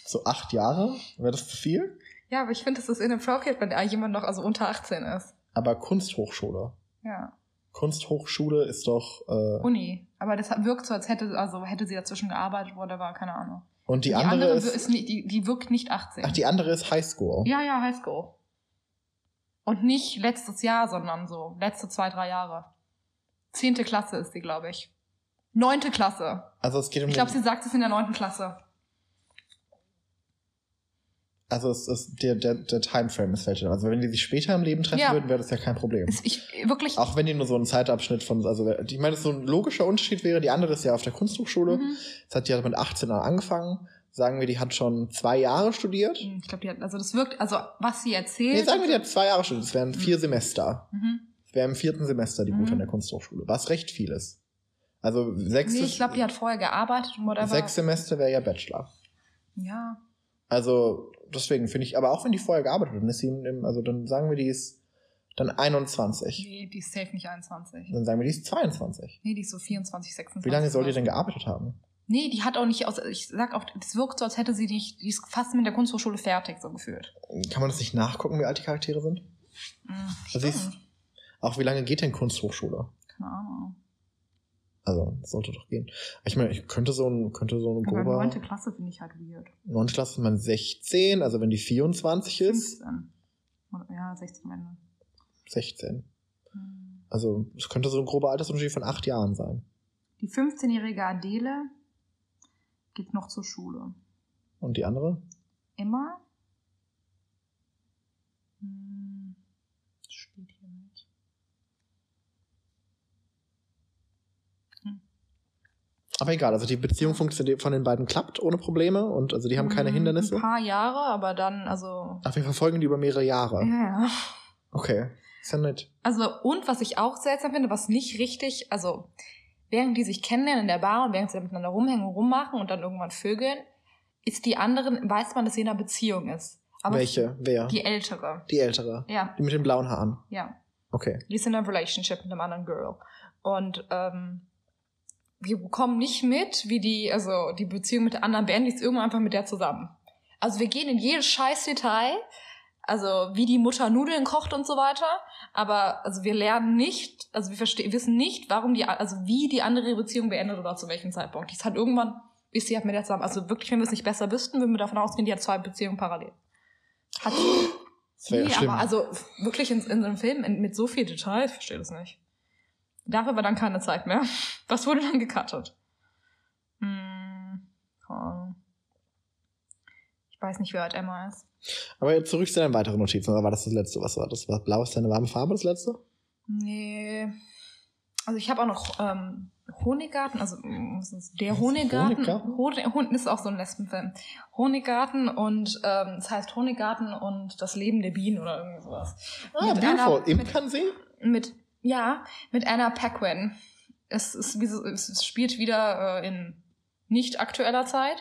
So acht Jahre? Wäre das zu viel? ja, aber ich finde, es ist inappropriate, wenn da jemand noch also unter 18 ist. Aber Kunsthochschule. Ja. Kunsthochschule ist doch. Äh, Uni. Aber das wirkt so, als hätte, also hätte sie dazwischen gearbeitet, whatever, keine Ahnung. Und die, andere, ist. nicht, die, die wirkt nicht 18. ach, die andere ist Highschool. ja, ja, Highschool. Und nicht letztes Jahr, sondern so letzte zwei, drei Jahre. Zehnte Klasse ist sie, glaube ich. Neunte Klasse. Also es geht um Ich glaube, sie sagt es in der neunten Klasse. Also es ist der, der, der Timeframe ist falsch. Also wenn die sich später im Leben treffen Ja. würden, wäre das ja kein Problem. Ich wirklich. Auch wenn die nur so einen Zeitabschnitt von, also ich meine, so ein logischer Unterschied wäre, die andere ist ja auf der Kunsthochschule. Mhm. Das hat die hat mit 18 Jahren angefangen. Sagen wir, die hat schon zwei Jahre studiert. Ich glaube, die hat, also das wirkt, also was sie erzählt. Nee, sagen wir, die hat zwei Jahre studiert. Das wären vier Semester. mhm. Das wäre im vierten Semester die Gute Mhm. an der Kunsthochschule, was recht viel ist. Also sechs, Nee, ich glaube, die hat vorher gearbeitet und whatever. sechs Semester wäre ja Bachelor. Ja. Also deswegen finde ich, aber auch wenn die vorher gearbeitet hat, dann ist sie also dann sagen wir, die ist dann 21. Nee, die ist safe nicht 21. Dann sagen wir, die ist 22. Nee, die ist so 24, 26. Wie lange soll die denn gearbeitet haben? Nee, die hat auch nicht, aus, ich sag auch, das wirkt so, als hätte sie nicht, die ist fast mit der Kunsthochschule fertig, so gefühlt. Kann man das nicht nachgucken, wie alt die Charaktere sind? Mhm, Also ist-. Auch wie lange geht denn Kunsthochschule? Keine Ahnung. Also, das sollte doch gehen. Ich meine, ich könnte so ein, könnte so ein grober, neunte Klasse finde ich halt weird. 9. Klasse ist man 16, also wenn die 24 ist, 15. Oder- Ja, 16 am Ende. 16. Mhm. Also, es könnte so ein grober Altersunterschied von acht Jahren sein. Die 15-jährige Adele geht noch zur Schule. Und die andere? Emma? Hm, steht hier nicht. Aber egal, also die Beziehung funktioniert von den beiden klappt ohne Probleme und also die haben keine Hm, Hindernisse. Ein paar Jahre, aber dann, also. Ach, wir verfolgen die über mehrere Jahre. Ja, ja. Okay. Ist ja nett. Also, und was ich auch seltsam finde, was nicht richtig, also, während die sich kennenlernen in der Bar und während sie miteinander rumhängen und rummachen und dann irgendwann vögeln, ist die anderen, weiß man, dass sie in einer Beziehung ist. Aber Welche? Wer? Die, Die ältere. ältere. Ja, Die mit den blauen Haaren. ja. Okay. Die ist in einer Relationship mit einem anderen Girl. Und ähm, wir bekommen nicht mit, wie die, also die Beziehung mit der anderen beendet, ist irgendwann einfach mit der zusammen. Also wir gehen in jedes scheiß Detail, also wie die Mutter Nudeln kocht und so weiter, aber also wir lernen nicht, also wir verstehen, wissen nicht, warum die, also wie die andere Beziehung beendet oder zu welchem Zeitpunkt. Die ist halt irgendwann, ist sie halt mit der zusammen. Also wirklich, wenn wir es nicht besser wüssten, würden wir davon ausgehen, die hat zwei Beziehungen parallel. Hat wäre nee, aber also wirklich in, in einem Film in, mit so viel Detail, ich verstehe das nicht. Dafür war dann keine Zeit mehr. Was wurde dann gecuttet? Hm, Ahnung. ich weiß nicht, wer alt Emma ist. aber jetzt zurück zu deinen weiteren Notizen. Oder war das das letzte? Was war das? War blau ist deine warme Farbe das letzte? Nee. Also ich habe auch noch ähm, Honiggarten, also ist der? Honiggarten. Honiggarten? Honig, Hund ist auch so ein Lesbenfilm. Honiggarten und ähm, es heißt Honiggarten und das Leben der Bienen oder irgendwie sowas. Ah, Mit beautiful. einer- Im mit- sehen? Mit, ja, mit Anna Paquin. Es, ist, es spielt wieder äh, in nicht aktueller Zeit.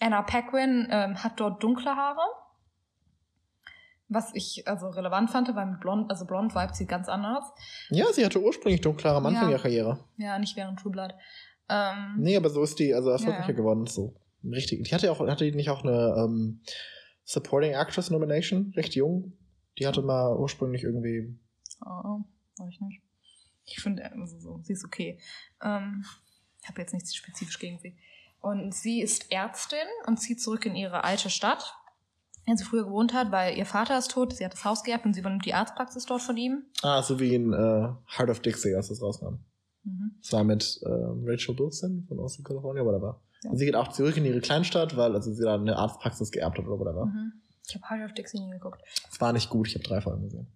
Anna Paquin ähm, hat dort dunkle Haare. Was ich also relevant fand, weil mit blond, also blond vibet sie ganz anders. Ja, sie hatte ursprünglich dunklere am Anfang Ja. ihrer Karriere. Ja, nicht während True Blood. Ähm, Nee, aber so ist die also erfolgreicher Ja, ja. geworden. So richtig. Die hatte ja auch, hatte die nicht auch eine ähm, Supporting Actress Nomination, recht jung. Die hatte mal ursprünglich irgendwie. Oh, weiß ich nicht. Ich finde, also so, sie ist okay. Ähm, ich habe jetzt nichts spezifisch gegen sie. Und sie ist Ärztin und zieht zurück in ihre alte Stadt, in der sie früher gewohnt hat, weil ihr Vater ist tot, sie hat das Haus geerbt und sie übernimmt die Arztpraxis dort von ihm. Ah, so wie in äh, Heart of Dixie, als das rauskam. Mhm. Das war mit äh, Rachel Bilson von Austin, California, whatever. Ja. Und sie geht auch zurück in ihre Kleinstadt, weil also sie da eine Arztpraxis geerbt hat oder whatever. Mhm. Ich habe Heart of Dixie nie geguckt. Es war nicht gut, ich habe drei Folgen gesehen.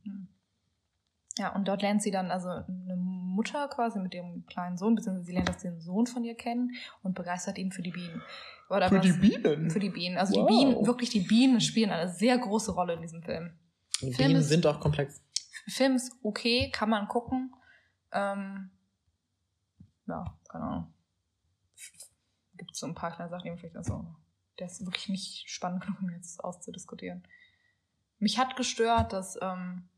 Ja, und dort lernt sie dann also eine Mutter quasi mit ihrem kleinen Sohn, beziehungsweise sie lernt auch den Sohn von ihr kennen und begeistert ihn für die Bienen. Oder Für was- die Bienen? Für die Bienen. Also Wow. die Bienen, wirklich die Bienen spielen eine sehr große Rolle in diesem Film. Die Film Bienen ist- sind auch komplex. Film ist okay, kann man gucken. Ähm, ja, keine Ahnung. Gibt so ein paar kleine Sachen, die man vielleicht, also, der ist wirklich nicht spannend genug, um jetzt auszudiskutieren. Mich hat gestört, dass ähm,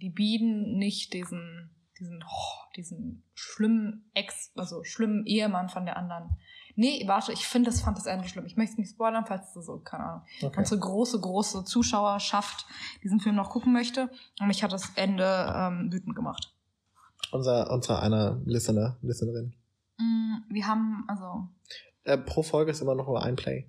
die Bienen nicht diesen, diesen, oh, diesen schlimmen Ex, also schlimmen Ehemann von der anderen. Nee, warte, ich finde, das fand das Ende schlimm. Ich möchte es nicht spoilern, falls du so, keine Ahnung, Okay. ganze große, große Zuschauerschaft diesen Film noch gucken möchte. Und mich hat das Ende ähm, wütend gemacht. Unser, unser einer Listener, Listenerin. Mm, Wir haben, also, Äh, pro Folge ist immer noch nur ein Play.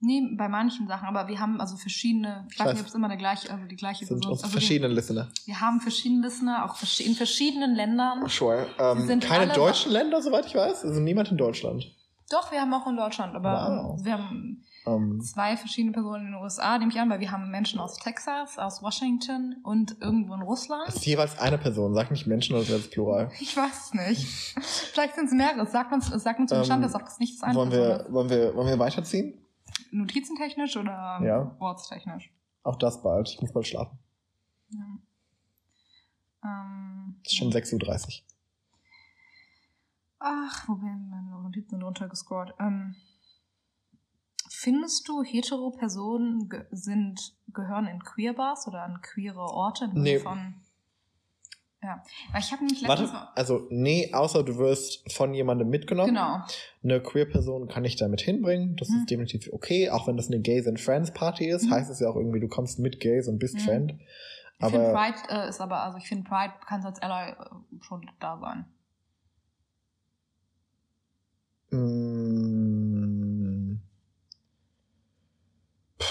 Nee, bei manchen Sachen, aber wir haben also verschiedene, ich Ich weiß nicht, ob es immer der gleiche, also die gleiche Das sind Person ist. unsere Also wir, verschiedenen Listener. wir haben verschiedene Listener, auch in verschiedenen Ländern. Sure. Ähm, sind keine alle- deutschen Länder, soweit ich weiß. Also niemand in Deutschland. Doch, wir haben auch in Deutschland, aber Wow. wir haben Ähm, zwei verschiedene Personen in den USA, nehme ich an, weil wir haben Menschen aus Texas, aus Washington und irgendwo in Russland. es ist jeweils eine Person. Sag nicht Menschen oder ist Plural. Ich weiß es nicht. Vielleicht sind es mehrere. Sagt uns, sagt uns im Ähm, Stand, dass auch das nicht das eine Wollen Person wir, wollen, wir, wollen wir weiterziehen? Notizentechnisch oder Ja. ortstechnisch? Auch das bald. Ich muss bald schlafen. Ja. Ähm, Es ist schon 6.30 Uhr. Ach, wo bin meine Notizen runtergescrollt? Ähm, findest du, hetero Personen ge sind, gehören in Queerbars oder an queere Orte? Nee. Von, ja, weil ich habe nämlich letztens... Warte, also nee, außer du wirst von jemandem mitgenommen. Genau. Eine Queer-Person kann ich damit hinbringen. Das Mhm. ist definitiv okay. Auch wenn das eine Gays and Friends Party ist, Mhm. heißt es ja auch irgendwie, du kommst mit Gays und bist Mhm. Friend. Ich finde Aber Pride äh, ist aber, also ich finde Pride kann als Ally äh, schon da sein. mh,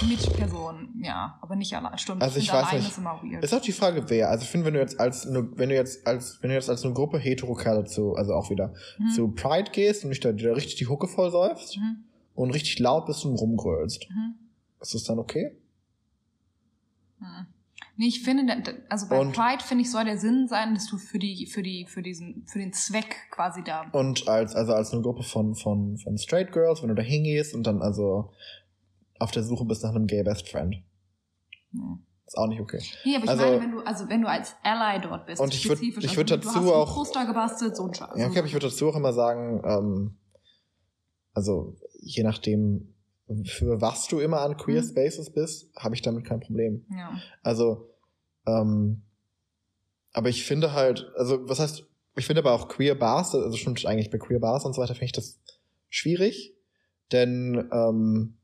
Mit Personen, ja, aber nicht allein. Stimmt, Also ich weiß nicht. ist ist auch die Frage, wer. Also ich finde, wenn du jetzt als eine, wenn du jetzt als wenn du jetzt als eine Gruppe Hetero-Kerle zu, also auch wieder Mhm. zu Pride gehst und dich da, da richtig die Hucke voll säufst Mhm. und richtig laut bist und rumgrölst, Mhm. ist das dann okay? Mhm. Nee, ich finde, also bei Und- Pride finde ich, soll der Sinn sein, dass du für die, für die, für diesen, für den Zweck quasi da. Und als, also als eine Gruppe von, von, von Straight Girls, wenn du da hingehst und dann also auf der Suche bist nach einem Gay Best Friend. Nee. Ist auch nicht okay. Nee, aber ich Also- meine, wenn du, also wenn du als Ally dort bist, Und ich würd- spezifisch, ich also würd du dazu ein auch- Poster gebastelt, so ein Scheiß. Ja, okay, aber ich würde dazu auch immer sagen, ähm, also je nachdem, für was du immer an Queer Mhm. Spaces bist, habe ich damit kein Problem. ja. Also, ähm, aber ich finde halt, also was heißt, ich finde aber auch Queer Bars, also stimmt eigentlich bei Queer Bars und so weiter, finde ich das schwierig, denn ähm,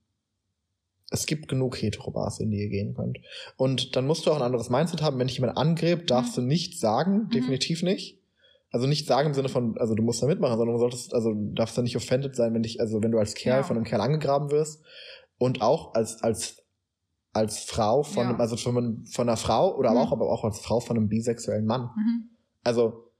es gibt genug Hetero-Bars, in die ihr gehen könnt. Und dann musst du auch ein anderes Mindset haben, wenn dich jemand angrebt, darfst du nicht sagen, definitiv nicht. Also nicht sagen im Sinne von, also du musst da mitmachen, sondern du solltest, also du darfst da nicht offended sein, wenn dich, also wenn du als Kerl Ja. von einem Kerl angegraben wirst und auch als, als, als Frau von, Ja. einem- also von, von einer Frau oder Mhm. auch, aber auch als Frau von einem bisexuellen Mann. Mhm. Also,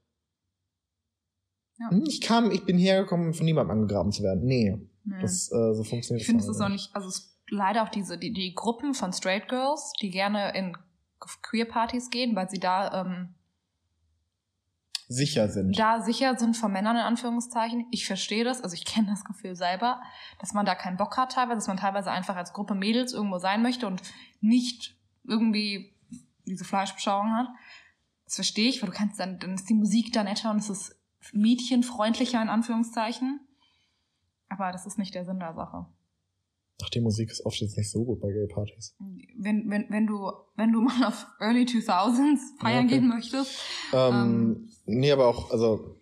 Ja. hm, ich kam, ich bin hergekommen, um von niemandem angegraben zu werden. Nee, Nee. das, äh, so funktioniert Ich finde, es das ist auch nicht, also es leider auch diese, die, die Gruppen von Straight Girls, die gerne in Queer-Partys gehen, weil sie da, ähm, Sicher sind. da sicher sind von Männern in Anführungszeichen. Ich verstehe das, also ich kenne das Gefühl selber, dass man da keinen Bock hat teilweise, dass man teilweise einfach als Gruppe Mädels irgendwo sein möchte und nicht irgendwie diese Fleischbeschauung hat. Das verstehe ich, weil du kannst dann, dann ist die Musik da netter und es ist mädchenfreundlicher in Anführungszeichen. Aber das ist nicht der Sinn der Sache. Ach, die Musik ist oft jetzt nicht so gut bei Gay-Partys. wenn, wenn, wenn du, wenn du mal auf Early 2000s feiern Ja, okay. gehen möchtest. Ähm, nee, aber auch, also.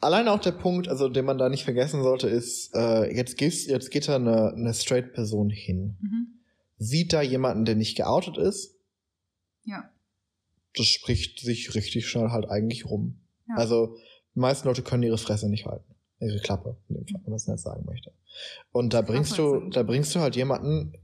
Allein auch der Punkt, also den man da nicht vergessen sollte, ist, äh, jetzt, gehst, jetzt geht da eine, eine Straight-Person hin. Mhm. sieht da jemanden, der nicht geoutet ist, Ja. das spricht sich richtig schnell halt eigentlich rum. Ja. Also, die meisten Leute können ihre Fresse nicht halten. Ihre Klappe, in dem Fall, wenn man es nicht sagen möchte. Und da bringst du, da bringst du halt jemanden,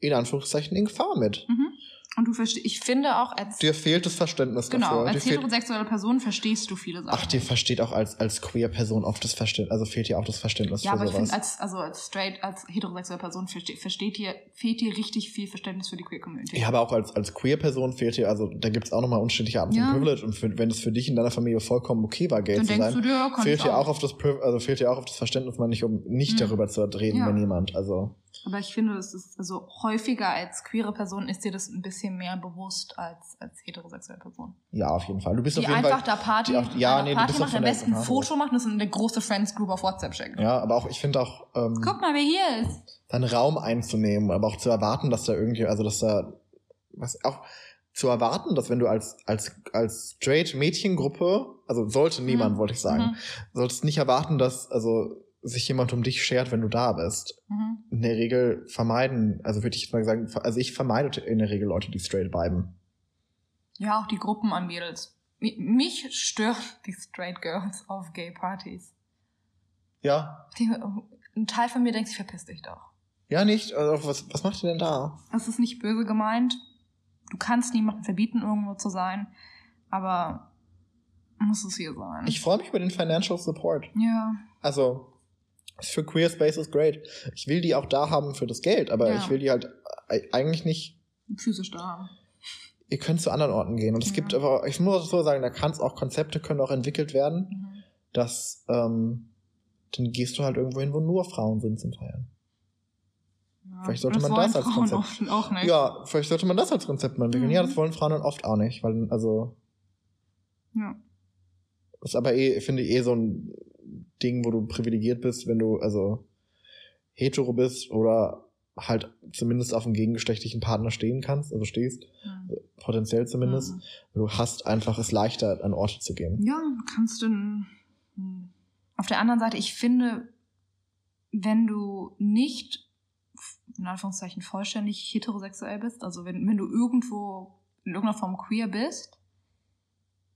in Anführungszeichen, in Gefahr mit. Mhm. Und du verstehst, ich finde auch als, Dir fehlt das Verständnis genau, dafür. Dir als heterosexuelle Person verstehst du viele Sachen. ach, dir versteht auch als, als queer Person oft das Verständnis, also fehlt dir auch das Verständnis ja, für aber ich sowas. finde, als, also als straight, als heterosexuelle Person versteht, versteht dir, fehlt dir richtig viel Verständnis für die queer Community. Ja, aber auch als, als Queer-Person fehlt dir, also da gibt's auch nochmal unterschiedliche Arten Ja. von Privilege und für, wenn es für dich in deiner Familie vollkommen okay war, gay Dann zu denkst sein, du dir, kann fehlt dir auch. auf das also fehlt dir auch auf das Verständnis mal nicht, um nicht Mhm. darüber zu reden, Ja. wenn jemand, also Aber ich finde, es ist also häufiger als queere Person ist dir das ein bisschen mehr bewusst als als heterosexuelle Person. ja, auf jeden Fall. Du bist Die auf jeden einfach Fall, da Party, die auch- ja, nee, du Party bist auch macht, am besten ein ja, Foto macht und das in eine große Friends Group auf WhatsApp schickt. ja, aber auch, ich finde auch, ähm, Guck mal, wer hier ist. seinen Raum einzunehmen, aber auch zu erwarten, dass da irgendwie, also dass da, was auch zu erwarten, dass wenn du als, als, als straight Mädchengruppe, also sollte niemand, Mhm. wollte ich sagen, Mhm. solltest nicht erwarten, dass, also, sich jemand um dich schert, wenn du da bist. Mhm. In der Regel vermeiden, also würde ich jetzt mal sagen, also ich vermeide in der Regel Leute, die straight bleiben. Ja, auch die Gruppen an Mädels. Mi- Mich stören die Straight Girls auf Gay Partys. Ja. Die, ein Teil von mir denkt sich, verpiss dich doch. Ja, nicht, also was, was macht ihr denn da? Das ist nicht böse gemeint. Du kannst niemandem verbieten, irgendwo zu sein. Aber muss es hier sein. Ich freue mich über den Financial Support. ja. Also, für Queer Spaces great. Ich will die auch da haben für das Geld, aber Ja. ich will die halt eigentlich nicht. Physisch da haben. Ihr könnt zu anderen Orten gehen. Und es Ja. gibt aber, ich muss auch so sagen, da kann es auch Konzepte können auch entwickelt werden, Mhm. dass ähm, dann gehst du halt irgendwo hin, wo nur Frauen sind zum Feiern. Ja. Vielleicht sollte das man das als Frauen Konzept- Auch, auch nicht. Ja, vielleicht sollte man das als Konzept mal entwickeln. Mhm. Ja, das wollen Frauen dann oft auch nicht, weil, also, ja. das ist aber eh, finde ich, eh so ein Ding, wo du privilegiert bist, wenn du, also, hetero bist oder halt zumindest auf einen gegengeschlechtlichen Partner stehen kannst, also stehst, Mhm. potenziell zumindest. Mhm. Du hast einfach es leichter, an Orte zu gehen. Ja, kannst du. Auf der anderen Seite, ich finde, wenn du nicht, in Anführungszeichen, vollständig heterosexuell bist, also wenn, wenn du irgendwo in irgendeiner Form queer bist,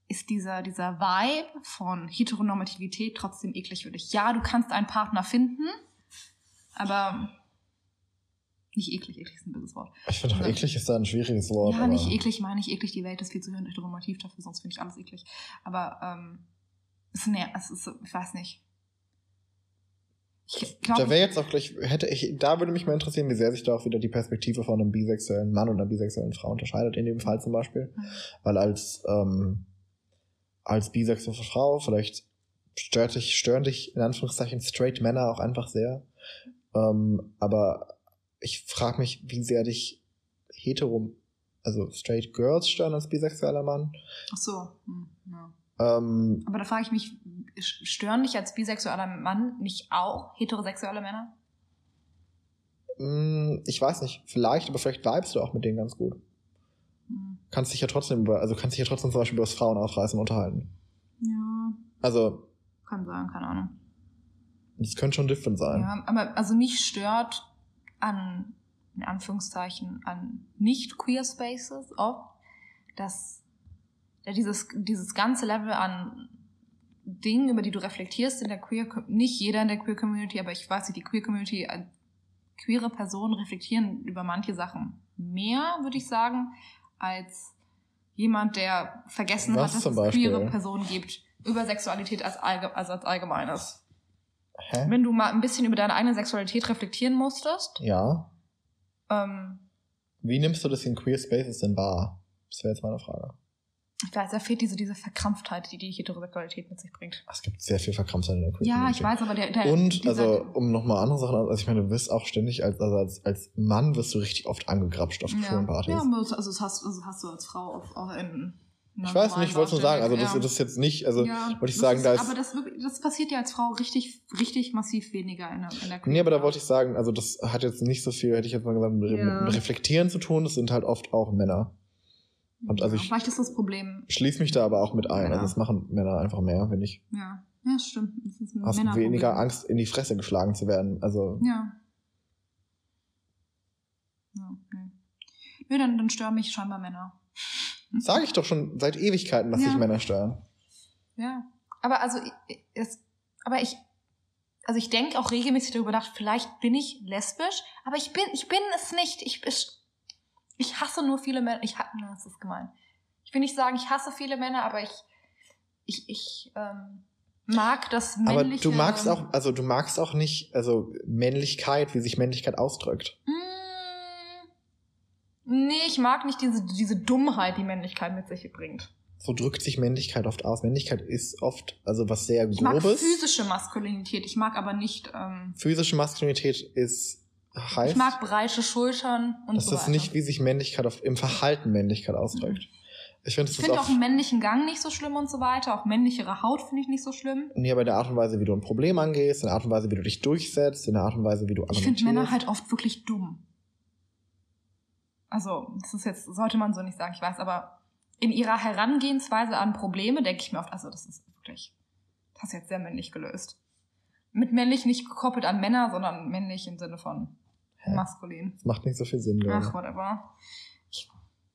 ist dieser, dieser Vibe von Heteronormativität trotzdem eklig für dich. Ja, du kannst einen Partner finden, aber nicht eklig, eklig ist ein böses Wort. Ich finde auch Ja. eklig ist da ein schwieriges Wort. Ja, aber nicht eklig, meine ich eklig, die Welt ist viel zu heteronormativ dafür, sonst finde ich alles eklig. Aber ähm, es, ist, ne, es ist, ich weiß nicht. Ich Da glaube, wäre jetzt auch gleich, hätte ich, da würde mich mal interessieren, wie sehr sich da auch wieder die Perspektive von einem bisexuellen Mann und einer bisexuellen Frau unterscheidet, in dem Fall zum Beispiel. Mhm. Weil als, ähm, als bisexuelle Frau, vielleicht stört dich, stören dich in Anführungszeichen straight Männer auch einfach sehr. Ähm, aber ich frage mich, wie sehr dich hetero, also straight Girls stören als bisexueller Mann. ach so. Hm, ja. Ähm, Aber da frage ich mich, stören dich als bisexueller Mann nicht auch heterosexuelle Männer? mh, ich weiß nicht, vielleicht, aber vielleicht vibest du auch mit denen ganz gut. Kannst dich ja trotzdem über, also kannst dich ja trotzdem zum Beispiel über das Frauenaufreißen unterhalten. Ja, Also, kann sein, keine Ahnung. das könnte schon different sein. Ja, aber also mich stört an, in Anführungszeichen, an nicht queer Spaces oft, dass ja, dieses, dieses ganze Level an Dingen, über die du reflektierst in der queer, nicht jeder in der queer Community, aber ich weiß nicht, die queer Community, äh, queere Personen reflektieren über manche Sachen mehr, würde ich sagen, als jemand, der vergessen Was hat, dass es queere Personen gibt, über Sexualität als, allge also als Allgemeines. Hä? Wenn du mal ein bisschen über deine eigene Sexualität reflektieren musstest, Ja. ähm, Wie nimmst du das in Queer Spaces denn wahr? Das wäre jetzt meine Frage. Ich weiß, da fehlt diese, diese Verkrampftheit, die die Heterosexualität mit sich bringt. Es gibt sehr viel Verkrampftheit in der Queer Ja, Community. ich weiß, aber der, der Und, also, um nochmal andere Sachen, also ich meine, du wirst auch ständig als, also als, als Mann wirst du richtig oft angegrapscht auf ja, schwulen Partys. ja, also das hast, also hast du als Frau auch, auch in ich weiß nicht, ich wollte nur sagen, also das, ja. das ist jetzt nicht, also ja, wollte ich das sagen, ist, da ist- Aber das, das passiert ja als Frau richtig, richtig massiv weniger in der, in der Nee, aber da wollte ich sagen, also das hat jetzt nicht so viel, hätte ich jetzt mal gesagt, mit, Ja. mit Reflektieren zu tun, das sind halt oft auch Männer. Und also ja, ich- Vielleicht ist das Problem, Schließ mich da aber auch mit ein. Ja. Also das machen Männer einfach mehr, wenn ich ja, ja, stimmt. Das ist ein hast weniger Angst, in die Fresse geschlagen zu werden. Also Ja. ja. Nö, dann, dann stören mich scheinbar Männer. Sage ich doch schon seit Ewigkeiten, dass Ja. sich Männer stören. Ja. Aber also, ich- es, aber ich, also ich denke auch regelmäßig darüber nach, vielleicht bin ich lesbisch, aber ich bin, ich bin es nicht. Ich, ich, ich hasse nur viele Männer. Ich ha- na, das ist gemein. Ich will nicht sagen, ich hasse viele Männer, aber ich, ich, ich ähm, mag das Aber männliche. du magst auch, also du magst auch nicht, also Männlichkeit, wie sich Männlichkeit ausdrückt. Mm, nee, ich mag nicht diese, diese Dummheit, die Männlichkeit mit sich bringt. So drückt sich Männlichkeit oft aus. Männlichkeit ist oft, also was sehr Ich mag grobes. physische Maskulinität. Ich mag aber nicht. Ähm, Physische Maskulinität ist heißt, ich mag breite Schultern und das so ist weiter. nicht, wie sich Männlichkeit auf, im Verhalten Männlichkeit ausdrückt. Ich finde, Ich das ist finde auch, auch einen männlichen Gang nicht so schlimm und so weiter. Auch männlichere Haut finde ich nicht so schlimm. nee, bei der Art und Weise, wie du ein Problem angehst, in der Art und Weise, wie du dich durchsetzt, in der Art und Weise, wie du Ich finde Männer argumentierst. halt oft wirklich dumm. Also, das ist jetzt, sollte man so nicht sagen, ich weiß, aber in ihrer Herangehensweise an Probleme denke ich mir oft, also das ist wirklich, das du jetzt sehr männlich gelöst. Mit männlich nicht gekoppelt an Männer, sondern männlich im Sinne von Hä? maskulin. Das macht nicht so viel Sinn, glaube Ach, ich. whatever. Ich,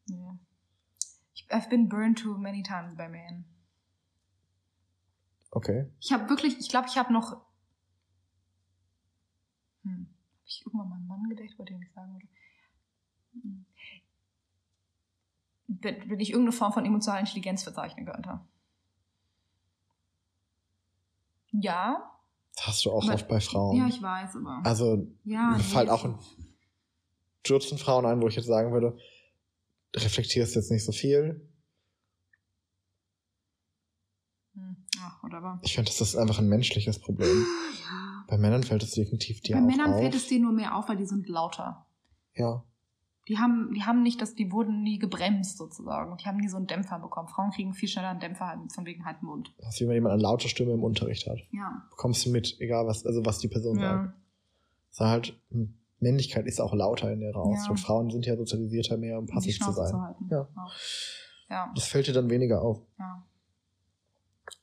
nee. ich, I've been burned too many times by men. Okay. Ich habe wirklich, ich glaube, ich habe noch. Hm. Habe ich irgendwann mal einen Mann gedacht, bei dem ich sagen würde? Hm. Wenn wenn ich irgendeine Form von emotionaler Intelligenz verzeichnen könnte. Ja. Das hast du auch Aber- oft bei Frauen. Ja, ich weiß, aber. also, ja, mir fällt auch ein Dutzend Frauen ein, wo ich jetzt sagen würde, reflektierst jetzt nicht so viel. Hm. Ach, whatever. Ich finde, das ist einfach ein menschliches Problem. Ja. Bei Männern fällt es definitiv dir Bei Männern auf. fällt es denen nur mehr auf, weil die sind lauter. ja. Die haben, die haben nicht, das, die wurden nie gebremst sozusagen. Die haben nie so einen Dämpfer bekommen. Frauen kriegen viel schneller einen Dämpfer halt von wegen halt Mund. Das ist wie wenn jemand eine laute Stimme im Unterricht hat. Ja. Bekommst du mit, egal was, also was die Person sagt. ja. Es ist halt, Männlichkeit ist auch lauter in ihrer Ausdruck. Ja. Frauen sind ja sozialisierter mehr, um passiv zu sein. zu halten. Ja. Ja. Das fällt dir dann weniger auf. ja.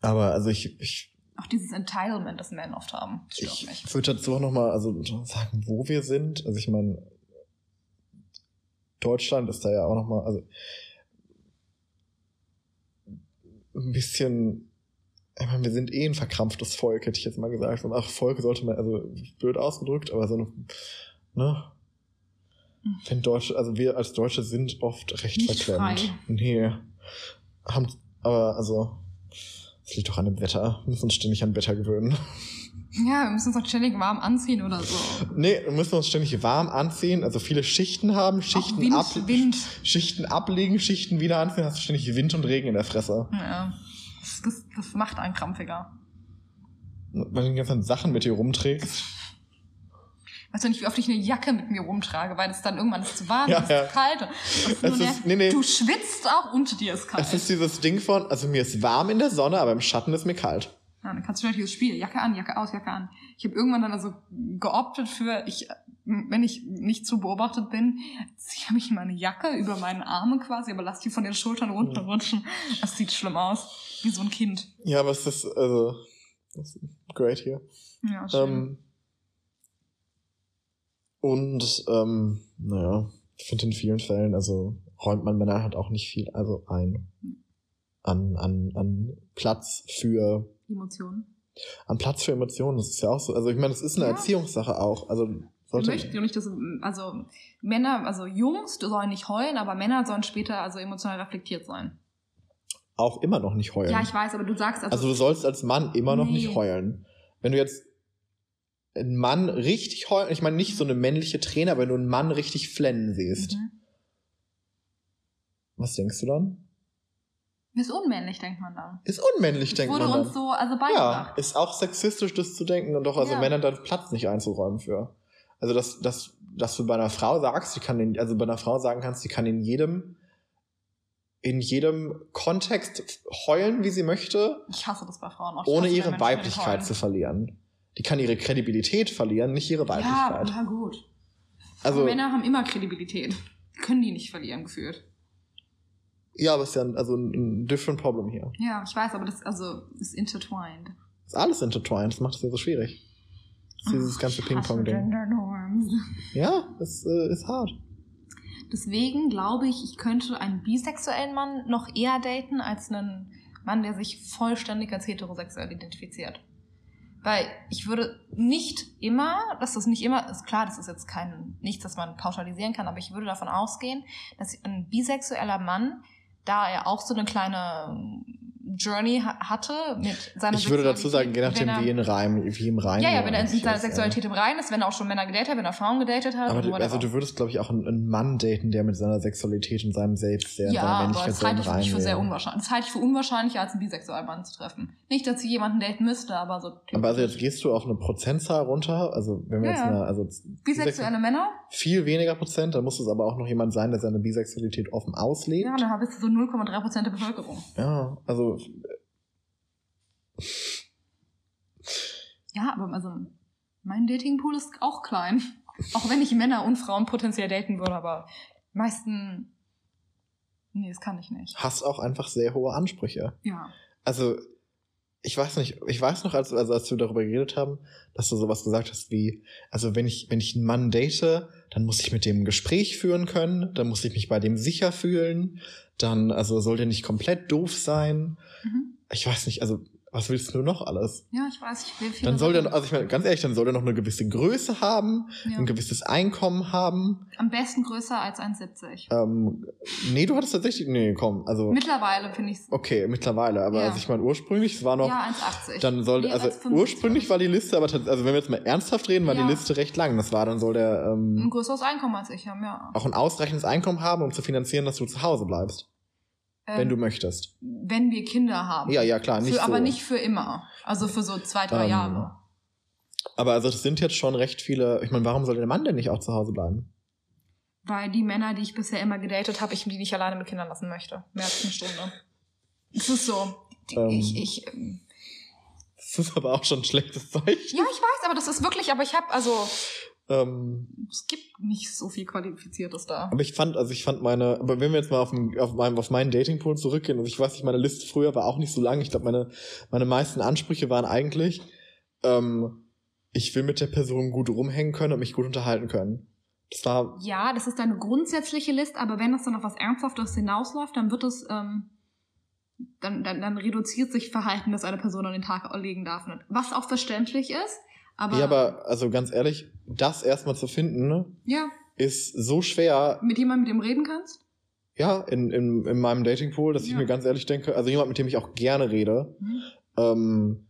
Aber also ich, ich, Auch dieses Entitlement, das Männer oft haben, ich mich. würde dazu auch nochmal also sagen, wo wir sind. Also ich meine, Deutschland ist da ja auch nochmal, also ein bisschen, ich meine, wir sind eh ein verkrampftes Volk, hätte ich jetzt mal gesagt. Und auch Volk sollte man, also blöd ausgedrückt, aber so eine, ne? Hm. Ich finde Deutsche, also wir als Deutsche sind oft recht Nicht verklemmt. frei. Nee. Haben, aber also, es liegt doch an dem Wetter. Wir müssen uns ständig an Wetter gewöhnen. Ja, wir müssen uns auch ständig warm anziehen oder so. Nee, wir müssen uns ständig warm anziehen, also viele Schichten haben, Schichten, Wind, ab, Wind. Schichten ablegen, Schichten wieder anziehen, hast du ständig Wind und Regen in der Fresse. Ja. Das, das, das macht einen krampfiger. Weil du die ganzen Sachen mit dir rumträgst. Weißt du nicht, wie oft ich eine Jacke mit mir rumtrage, weil es dann irgendwann ist zu warm, Ja, ist ja. zu kalt. Ist Es ist- nee, nee. Du schwitzt auch und dir ist kalt. Es ist dieses Ding von, also mir ist warm in der Sonne, aber im Schatten ist mir kalt. Ja, dann kannst du natürlich dieses Spiel, Jacke an, Jacke aus, Jacke an. Ich habe irgendwann dann also geoptet für, ich, wenn ich nicht zu beobachtet bin, ziehe ich meine Jacke über meine Arme quasi, aber lass die von den Schultern runterrutschen. Das sieht schlimm aus. Wie so ein Kind. Ja, aber es ist, also, das ist great hier. Ja, schön. Ähm, und, ähm, naja, ich finde in vielen Fällen, also räumt man Männern halt auch nicht viel, also ein. An, an, an Platz für Emotionen. an Platz für Emotionen. Das ist ja auch so. Also ich meine, das ist eine Ja. Erziehungssache auch. Also sollte, möchten ja nicht, dass, also Männer, also Jungs sollen nicht heulen, aber Männer sollen später also emotional reflektiert sein. auch immer noch nicht heulen. Ja, ich weiß, aber du sagst also, also du sollst als Mann immer noch Nee. nicht heulen. Wenn du jetzt einen Mann richtig heulen, ich meine nicht so eine männliche Träne, aber wenn du einen Mann richtig flennen siehst, mhm. was denkst du dann? Ist unmännlich, denkt man dann. Ist unmännlich, denkt wurde man dann. uns so also ja, beigebracht. ist auch sexistisch, das zu denken und doch also Ja. Männern dann Platz nicht einzuräumen für. Also dass, dass, dass du bei einer Frau sagst, die kann in, also bei einer Frau sagen kannst, die kann in jedem in jedem Kontext heulen, wie sie möchte, Ich hasse das bei Frauen auch. Ohne ihre Weiblichkeit zu verlieren. Die kann ihre Kredibilität verlieren, nicht ihre Ja, Weiblichkeit. ja, gut. also, Männer haben immer Kredibilität. Können die nicht verlieren, gefühlt. Ja, aber es ist ja ein, also ein, different problem hier. Ja, ich weiß, aber das also ist intertwined. Ist alles intertwined, das macht es ja so schwierig. Das dieses ganze Ping-Pong-Ding. Gender Norms. Ja, es äh, ist hart. Deswegen glaube ich, ich könnte einen bisexuellen Mann noch eher daten als einen Mann, der sich vollständig als heterosexuell identifiziert. Weil ich würde nicht immer, dass das nicht immer, ist klar, das ist jetzt kein, nichts, das man pauschalisieren kann, aber ich würde davon ausgehen, dass ein bisexueller Mann, da er auch so eine kleine Journey hatte mit seiner Ich würde dazu sagen, je nachdem, er, wie, in Reim, wie im Reim. Ja, ja, wenn er in seiner Sexualität im Rein ist, wenn er auch schon Männer gedatet hat, wenn er Frauen gedatet hat. Aber du, also du würdest, glaube ich, auch einen, einen, Mann daten, der mit seiner Sexualität und seinem Selbst, der ja, seiner Männlichkeit das halte ich nicht für sehr unwahrscheinlich. Das halte ich für unwahrscheinlicher, als einen bisexuellen Mann zu treffen. Nicht, dass ich jemanden daten müsste, aber so. Aber also jetzt gehst du auf eine Prozentzahl runter, also wenn wir ja, jetzt eine, also bisexuelle Männer? Viel weniger Prozent, dann muss es aber auch noch jemand sein, der seine Bisexualität offen auslebt. Ja, dann bist du so 0,3 Prozent der Bevölkerung. Ja, also ja, aber also mein Datingpool ist auch klein. Auch wenn ich Männer und Frauen potenziell daten würde, aber meisten. Nee, das kann ich nicht. Hast auch einfach sehr hohe Ansprüche. Ja. Also, ich weiß nicht, ich weiß noch, als, also als wir darüber geredet haben, dass du sowas gesagt hast wie, also wenn ich, wenn ich einen Mann date, dann muss ich mit dem ein Gespräch führen können, dann muss ich mich bei dem sicher fühlen, dann, also soll der nicht komplett doof sein. Mhm. Ich weiß nicht, also was willst du noch alles? Ja, ich weiß, ich will viel. Dann soll der, also ich meine, ganz ehrlich, dann soll der noch eine gewisse Größe haben, ja. ein gewisses Einkommen haben. Am besten größer als 1,70. Ähm, nee, du hattest tatsächlich, nee, komm, also. Mittlerweile finde ich Okay, mittlerweile, aber ja. also ich meine, ursprünglich, es war noch. Ja, 1,80. Dann soll, nee, also ursprünglich war die Liste, aber also wenn wir jetzt mal ernsthaft reden, war ja. die Liste recht lang. Das war, dann soll der, ähm, Ein größeres Einkommen als ich haben, ja. Auch ein ausreichendes Einkommen haben, um zu finanzieren, dass du zu Hause bleibst. Wenn du ähm, möchtest. Wenn wir Kinder haben. Ja, ja, klar. Nicht für, so. Aber nicht für immer. Also für so zwei, drei ähm, Jahre. Aber also das sind jetzt schon recht viele. Ich meine, warum soll der Mann denn nicht auch zu Hause bleiben? Weil die Männer, die ich bisher immer gedatet habe, ich die nicht alleine mit Kindern lassen möchte. Mehr als eine Stunde. Es ist so. Ähm, ich, ich, ähm, das ist aber auch schon ein schlechtes Zeichen. Ja, ich weiß, aber das ist wirklich, aber ich habe, also, ähm, es gibt nicht so viel Qualifiziertes da. Aber ich fand, also ich fand meine, aber wenn wir jetzt mal auf, den, auf, meinen, auf meinen Datingpool zurückgehen, also ich weiß nicht, meine Liste früher war auch nicht so lang. Ich glaube, meine, meine meisten Ansprüche waren eigentlich, ähm, ich will mit der Person gut rumhängen können und mich gut unterhalten können. Das war. Ja, das ist deine grundsätzliche Liste, aber wenn das dann auf was Ernsthaftes hinausläuft, dann wird es, ähm, dann, dann, dann reduziert sich Verhalten, das eine Person an den Tag legen darf. Was auch verständlich ist. Aber ja, aber also ganz ehrlich, das erstmal zu finden, ne, ja. ist so schwer. Mit jemandem, mit dem reden kannst? Ja, in, in, in meinem Datingpool, dass ja. ich mir ganz ehrlich denke, also jemand, mit dem ich auch gerne rede, mhm. ähm,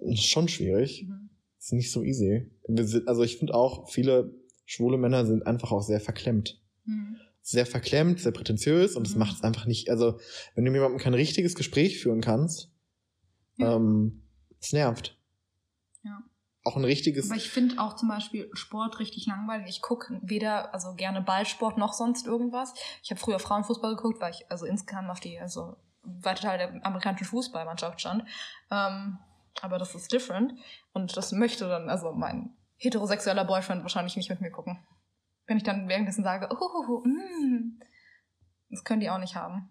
ist schon schwierig. Mhm. Ist nicht so easy. Sind, also ich finde auch, viele schwule Männer sind einfach auch sehr verklemmt. Mhm. Sehr verklemmt, sehr prätentiös und das mhm. macht es einfach nicht. Also, wenn du mit jemandem kein richtiges Gespräch führen kannst, ja. ähm, es nervt. Auch ein richtiges. Aber ich finde auch zum Beispiel Sport richtig langweilig. Ich gucke weder also gerne Ballsport noch sonst irgendwas. Ich habe früher Frauenfußball geguckt, weil ich also insgesamt auf die also weite Teil der amerikanischen Fußballmannschaft stand. Ähm, aber das ist different und das möchte dann also mein heterosexueller Boyfriend wahrscheinlich nicht mit mir gucken. Wenn ich dann währenddessen sage, oh, oh, oh mm, das können die auch nicht haben.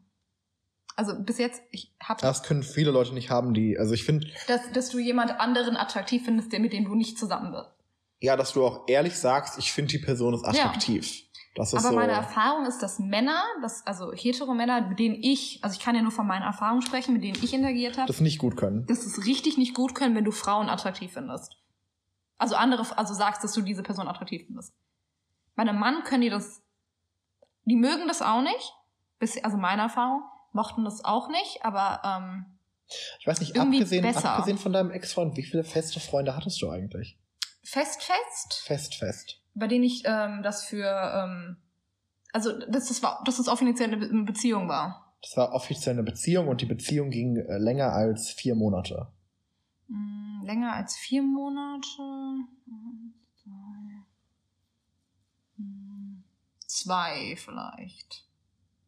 Also bis jetzt, ich habe. Das können viele Leute nicht haben, die, also ich finde. Dass, dass du jemand anderen attraktiv findest, der mit dem du nicht zusammen bist. Ja, dass du auch ehrlich sagst, ich finde die Person ist attraktiv. Ja. Das ist Aber so meine Erfahrung ist, dass Männer, dass, also hetero Männer, mit denen ich, also ich kann ja nur von meinen Erfahrungen sprechen, mit denen ich interagiert habe. Das nicht gut können. Das ist richtig nicht gut können, wenn du Frauen attraktiv findest. Also andere, also sagst, dass du diese Person attraktiv findest. Bei einem Mann können die das, die mögen das auch nicht, bis, also meine Erfahrung, mochten das auch nicht, aber ähm, ich weiß nicht, abgesehen, abgesehen von deinem Ex-Freund, wie viele feste Freunde hattest du eigentlich? Fest, fest? Fest, fest. Bei denen ich ähm, das für, ähm, also dass das war, dass das offiziell eine Beziehung war. Das war offiziell eine Beziehung und die Beziehung ging äh, länger als vier Monate. Mm, länger als vier Monate. Zwei vielleicht.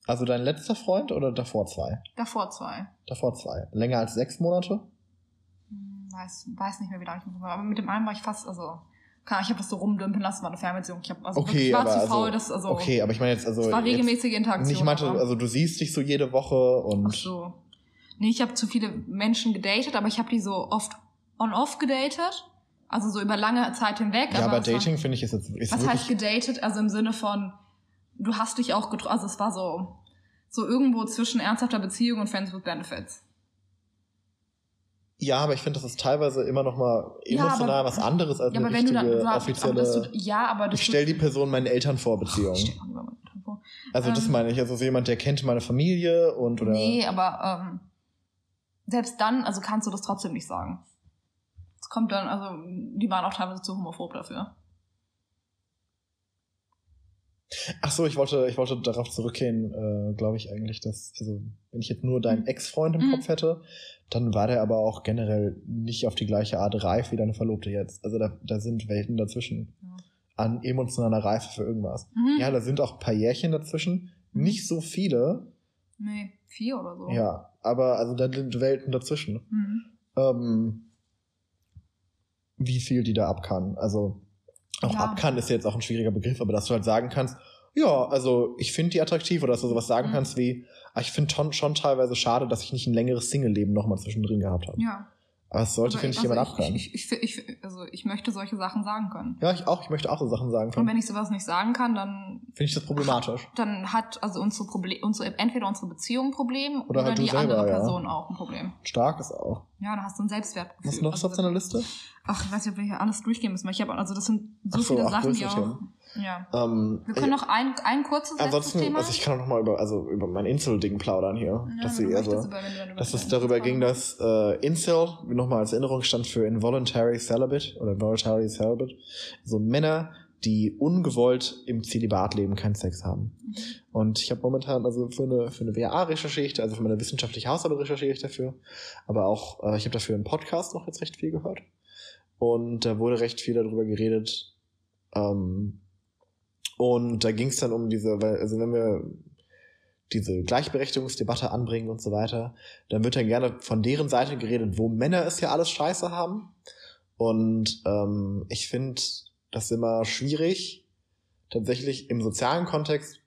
Also dein letzter Freund oder davor zwei? Davor zwei. Davor zwei. Länger als sechs Monate? Hm, weiß, weiß nicht mehr, wie lange ich mit war. Aber mit dem einen war ich fast, also, klar, ich habe das so rumdümpeln lassen, war eine Fernbeziehung. Ich, hab, also okay, ich war zu faul, also, das, also. Okay, aber ich meine jetzt, also. Es war regelmäßige Interaktion. Ich meinte, also du siehst dich so jede Woche und. Ach so. Nee, ich habe zu viele Menschen gedatet, aber ich habe die so oft on-off gedatet. Also so über lange Zeit hinweg. Ja, aber, aber Dating finde ich ist jetzt. Ist was heißt gedatet? Also im Sinne von, du hast dich auch getroffen, also es war so, so irgendwo zwischen ernsthafter Beziehung und Friends with Benefits. Ja, aber ich finde, das ist teilweise immer noch mal emotional Ja, aber- was anderes als Ja, eine aber wenn du richtige aber offizielle. dass du, ja, aber ich stelle die Person meinen Eltern vor, Beziehung. Vor. Also das ähm, meine ich, also so jemand, der kennt meine Familie und oder. Nee, aber ähm, selbst dann, also kannst du das trotzdem nicht sagen. Es kommt dann, also die waren auch teilweise zu homophob dafür. Ach so, ich wollte, ich wollte darauf zurückgehen, äh, glaube ich eigentlich, dass, also wenn ich jetzt nur deinen Mhm. Ex-Freund im Mhm. Kopf hätte, dann war der aber auch generell nicht auf die gleiche Art reif wie deine Verlobte jetzt. Also da, da sind Welten dazwischen. Ja. An emotionaler Reife für irgendwas. Mhm. Ja, da sind auch ein paar Jährchen dazwischen. Nicht so viele, Nee, vier oder so. ja, aber also da sind Welten dazwischen. Mhm. ähm, wie viel die da ab kann. Also auch Ja. ab kann ist jetzt auch ein schwieriger Begriff, aber dass du halt sagen kannst, ja, also ich finde die attraktiv oder dass du sowas sagen Mhm. kannst wie, ah, ich finde schon, schon teilweise schade, dass ich nicht ein längeres Single-Leben nochmal zwischendrin gehabt habe. Ja. Aber es sollte, finde ich, also jemand abkann. Ich, ich, ich, ich, also ich möchte solche Sachen sagen können. ja, ich auch. Ich möchte auch so Sachen sagen Und können. wenn ich sowas nicht sagen kann, dann, Finde ich das problematisch. dann hat also unsere Problem, unsere, entweder unsere Beziehung ein Problem Oder oder, halt die selber, andere ja. Person auch ein Problem. Stark ist auch. Ja, da hast du ein Selbstwertgefühl. Was noch so auf also, deiner Liste? Ach, ich weiß nicht, ob wir hier alles durchgehen müssen, weil ich habe, also das sind so, so, viele ach, Sachen, die auch. Ja. Ähm, Wir können noch ein, ein kurzes Ansonsten, Thema. also ich kann auch noch mal über, also über mein Insel-Ding plaudern hier. ja, dass wenn sie du eher so, möchtest, über- wenn du dann über dass es darüber ging, dass äh, Incel, nochmal als Erinnerung stand für Involuntary Celibate oder Voluntary Celibate, so Männer, die ungewollt im Zölibat leben, keinen Sex haben. Mhm. Und ich habe momentan, also für eine, für eine WA recherchiere ich, also für meine wissenschaftliche Hausarbeit recherchiere ich dafür, aber auch, äh, ich habe dafür einen Podcast noch jetzt recht viel gehört. Und da wurde recht viel darüber geredet. Ähm, und da ging es dann um diese, weil, also wenn wir diese Gleichberechtigungsdebatte anbringen und so weiter, dann wird dann gerne von deren Seite geredet, wo Männer es ja alles scheiße haben. Und ähm, ich finde das immer schwierig, tatsächlich im sozialen Kontext,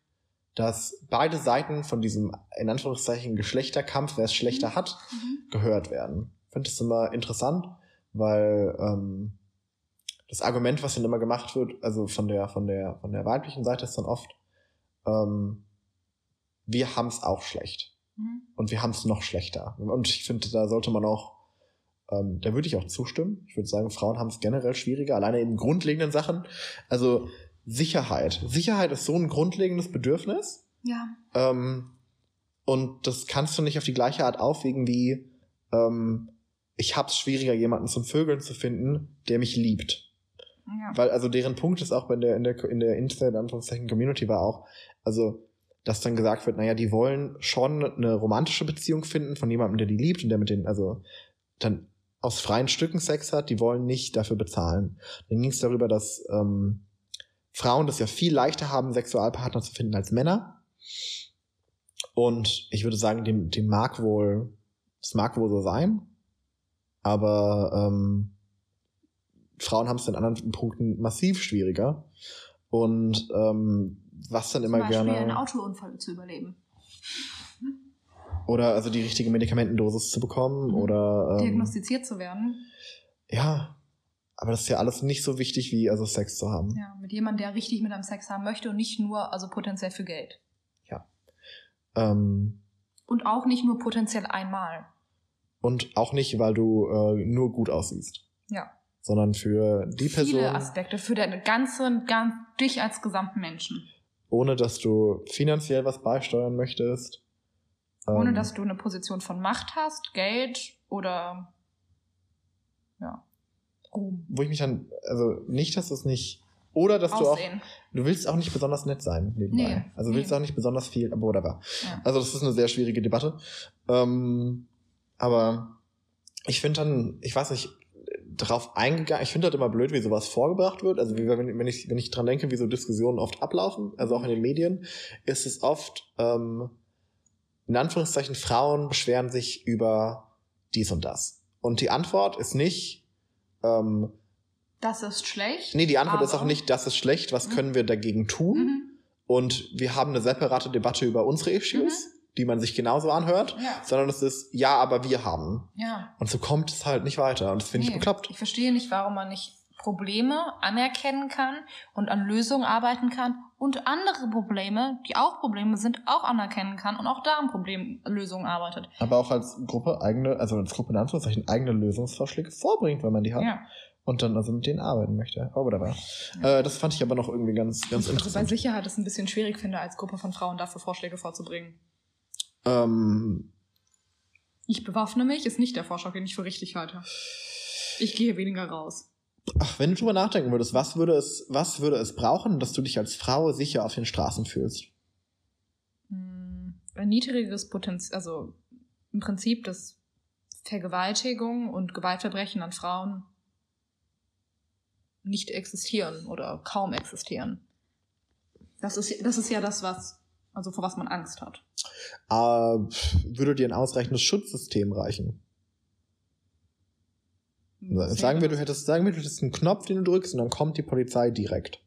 dass beide Seiten von diesem, in Anführungszeichen, Geschlechterkampf, wer es schlechter hat, Mhm. gehört werden. Ich finde das immer interessant, weil ähm, das Argument, was dann immer gemacht wird, also von der, von der, von der weiblichen Seite ist dann oft, ähm, wir haben es auch schlecht Mhm. und wir haben es noch schlechter. Und ich finde, da sollte man auch, ähm, da würde ich auch zustimmen. Ich würde sagen, Frauen haben es generell schwieriger, alleine in grundlegenden Sachen. Also Sicherheit. Sicherheit ist so ein grundlegendes Bedürfnis. Ja. Ähm, und das kannst du nicht auf die gleiche Art aufwiegen wie, ähm, ich hab's schwieriger, jemanden zum Vögeln zu finden, der mich liebt. Weil also deren Punkt ist auch bei der, in der, in der Internet, in Anführungszeichen, Community war auch, also, dass dann gesagt wird, naja, die wollen schon eine romantische Beziehung finden von jemandem, der die liebt und der mit denen, also, dann aus freien Stücken Sex hat, die wollen nicht dafür bezahlen. Dann ging es darüber, dass ähm, Frauen das ja viel leichter haben, Sexualpartner zu finden als Männer. Und ich würde sagen, dem, dem mag wohl, es mag wohl so sein, aber ähm, Frauen haben es in anderen Punkten massiv schwieriger. Und ähm, was dann Zum immer Beispiel gerne. einen Autounfall zu überleben. Oder also die richtige Medikamentendosis zu bekommen Mhm. oder ähm, Diagnostiziert zu werden. ja, aber das ist ja alles nicht so wichtig wie also Sex zu haben. Ja, mit jemandem, der richtig mit einem Sex haben möchte und nicht nur, also potenziell für Geld. Ähm, Und auch nicht nur potenziell einmal. und auch nicht, weil du äh, nur gut aussiehst, Ja. Sondern für die Viele Person, Aspekte für deine ganze, ganz, dich als gesamten Menschen. ohne dass du finanziell was beisteuern möchtest. Ohne Ähm, dass du eine Position von Macht hast, Geld oder ja, Ruhm. wo ich mich dann, also nicht, dass es nicht, oder dass du auch, Aussehen. du willst auch nicht besonders nett sein nebenbei. Nee, also nee. willst auch nicht besonders viel, aber whatever. Ja. Also das ist eine sehr schwierige Debatte. Ähm, aber ich finde dann, ich weiß nicht, drauf eingegangen, ich finde das immer blöd, wie sowas vorgebracht wird. Also wie, wenn, wenn ich, wenn ich dran denke, wie so Diskussionen oft ablaufen, also auch in den Medien, ist es oft, ähm, in Anführungszeichen, Frauen beschweren sich über dies und das. Und die Antwort ist nicht, ähm, Das ist schlecht. nee, die Antwort ist auch nicht, das ist schlecht, was Mhm. können wir dagegen tun? Mhm. Und wir haben eine separate Debatte über unsere Issues, die man sich genauso anhört, Ja. sondern es ist, ja, aber wir haben. Ja. Und so kommt es halt nicht weiter. Und das finde ich Nee, bekloppt. Ich verstehe nicht, warum man nicht Probleme anerkennen kann und an Lösungen arbeiten kann und andere Probleme, die auch Probleme sind, auch anerkennen kann und auch da an Problemlösungen arbeitet. Aber auch als Gruppe eigene, also als Gruppe in Anführungszeichen eigene Lösungsvorschläge vorbringt, wenn man die hat. Ja. Und dann also mit denen arbeiten möchte. Oh, whatever. Ja. Äh, das fand ich aber noch irgendwie ganz, ganz also interessant. bei Sicherheit ist ein bisschen schwierig finde, als Gruppe von Frauen dafür Vorschläge vorzubringen. Ähm, ich bewaffne mich, ist nicht der Vorschlag, den ich für richtig halte. Ich gehe weniger raus. Ach, wenn du drüber nachdenken würdest, was würde es, was würde es brauchen, dass du dich als Frau sicher auf den Straßen fühlst? Hm, ein niedriges Potenzial, also im Prinzip das Vergewaltigung und Gewaltverbrechen an Frauen nicht existieren oder kaum existieren. Das ist, das ist ja das, was, also vor was man Angst hat. Äh, würde dir ein ausreichendes Schutzsystem reichen? Sagen wir, du hättest, sagen wir, du hättest einen Knopf, den du drückst, und dann kommt die Polizei direkt.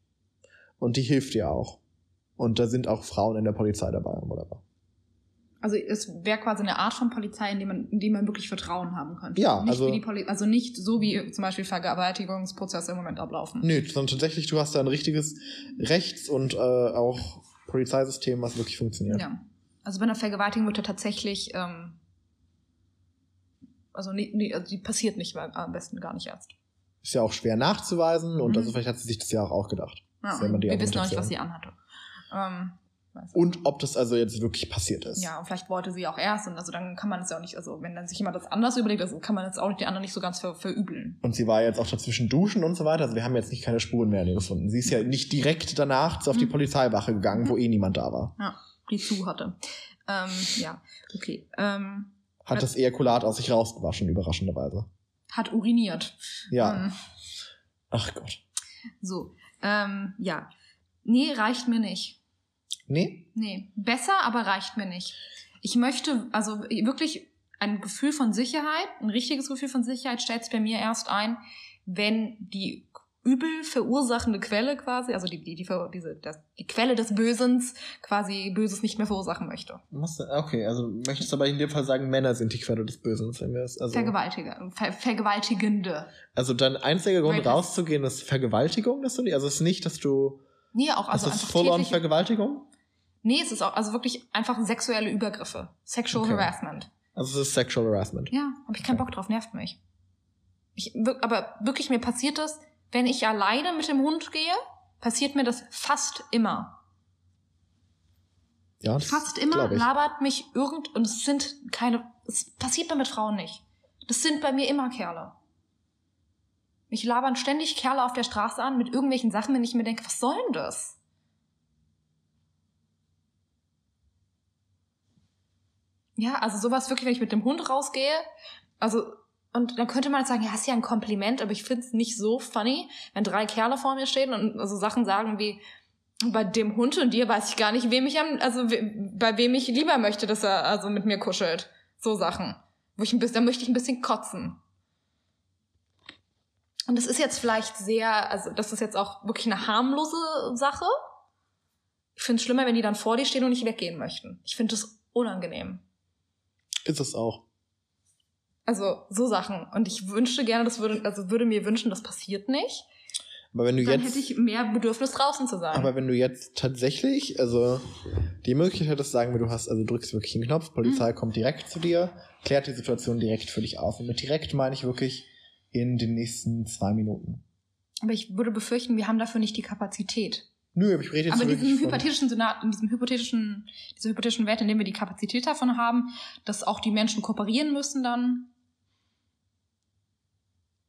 Und die hilft dir auch. Und da sind auch Frauen in der Polizei dabei, oder? Also es wäre quasi eine Art von Polizei, in die man, in die man wirklich Vertrauen haben könnte. Ja, nicht also, also nicht so wie zum Beispiel Vergewaltigungsprozesse im Moment ablaufen. Nö, sondern tatsächlich, du hast da ein richtiges Rechts- und äh, auch Polizeisystem, was wirklich funktioniert. Ja. Also bei einer Vergewaltigung wird ja tatsächlich ähm, also, nie, nie, also die passiert nicht, weil am besten gar nicht erst. Ist ja auch schwer nachzuweisen und mhm. also vielleicht hat sie sich das ja auch gedacht. Ja, wir wissen auch nicht, was sie anhatte. Ähm, und ob das also jetzt wirklich passiert ist. Ja, und vielleicht wollte sie auch erst und also dann kann man es ja auch nicht, also wenn dann sich jemand das anders überlegt, also kann man jetzt auch die anderen nicht so ganz ver verübeln. Und sie war jetzt auch dazwischen duschen und so weiter, also wir haben jetzt nicht keine Spuren mehr gefunden. Sie ist ja nicht direkt danach auf die mhm. Polizeiwache gegangen, wo eh niemand da war. Ja, die zu hatte. Ähm, ja, okay. Ähm, hat das Ejakulat aus sich rausgewaschen, überraschenderweise. Hat uriniert. Ja. Ähm, Ach Gott. So, ähm, ja. Nee, reicht mir nicht. Nee? Nee. Besser, aber reicht mir nicht. Ich möchte, also wirklich ein Gefühl von Sicherheit, ein richtiges Gefühl von Sicherheit stellt es bei mir erst ein, wenn die übel verursachende Quelle quasi, also die, die, die, diese, das, die Quelle des Bösens quasi Böses nicht mehr verursachen möchte. Okay, also möchtest du aber in dem Fall sagen, Männer sind die Quelle des Bösens, wenn wir es, also. Vergewaltiger, ver Vergewaltigende. Also dein einziger Grund rauszugehen ist Vergewaltigung, dass du die, also es ist nicht, dass du. Nee, auch, also. Ist das full-on Vergewaltigung? Nee, es ist auch, also wirklich einfach sexuelle Übergriffe. Sexual okay. Harassment. Also es ist Sexual Harassment. Ja, hab ich keinen okay. Bock drauf, nervt mich. Ich, aber wirklich, mir passiert das, wenn ich alleine mit dem Hund gehe, passiert mir das fast immer. Ja, fast immer labert mich irgend und es sind keine es passiert mir mit Frauen nicht. Das sind bei mir immer Kerle. Mich labern ständig Kerle auf der Straße an mit irgendwelchen Sachen, wenn ich mir denke, was soll denn das? Ja, also sowas wirklich, wenn ich mit dem Hund rausgehe, also und dann könnte man sagen, ja, ist ja ein Kompliment, aber ich finde es nicht so funny, wenn drei Kerle vor mir stehen und also Sachen sagen wie, bei dem Hund und dir weiß ich gar nicht, wem ich am, also bei wem ich lieber möchte, dass er also mit mir kuschelt. So Sachen. Wo ich ein bisschen, da möchte ich ein bisschen kotzen. Und das ist jetzt vielleicht sehr, also das ist jetzt auch wirklich eine harmlose Sache. Ich finde es schlimmer, wenn die dann vor dir stehen und nicht weggehen möchten. Ich finde das unangenehm. Ist es auch. Also so Sachen. Und ich wünschte gerne, das würde, also würde mir wünschen, das passiert nicht. Aber wenn du dann jetzt, hätte ich mehr Bedürfnis draußen zu sein. Aber wenn du jetzt tatsächlich, also die Möglichkeit hättest, sagen wir, du hast, also drückst wirklich einen Knopf, Polizei mhm. kommt direkt zu dir, klärt die Situation direkt für dich auf. Und mit direkt meine ich wirklich in den nächsten zwei Minuten. Aber ich würde befürchten, wir haben dafür nicht die Kapazität. Nö, aber ich rede jetzt Aber in diesem hypothetischen Senat, in diesem hypothetischen, dieser hypothetischen Welt, in dem wir die Kapazität davon haben, dass auch die Menschen kooperieren müssen dann,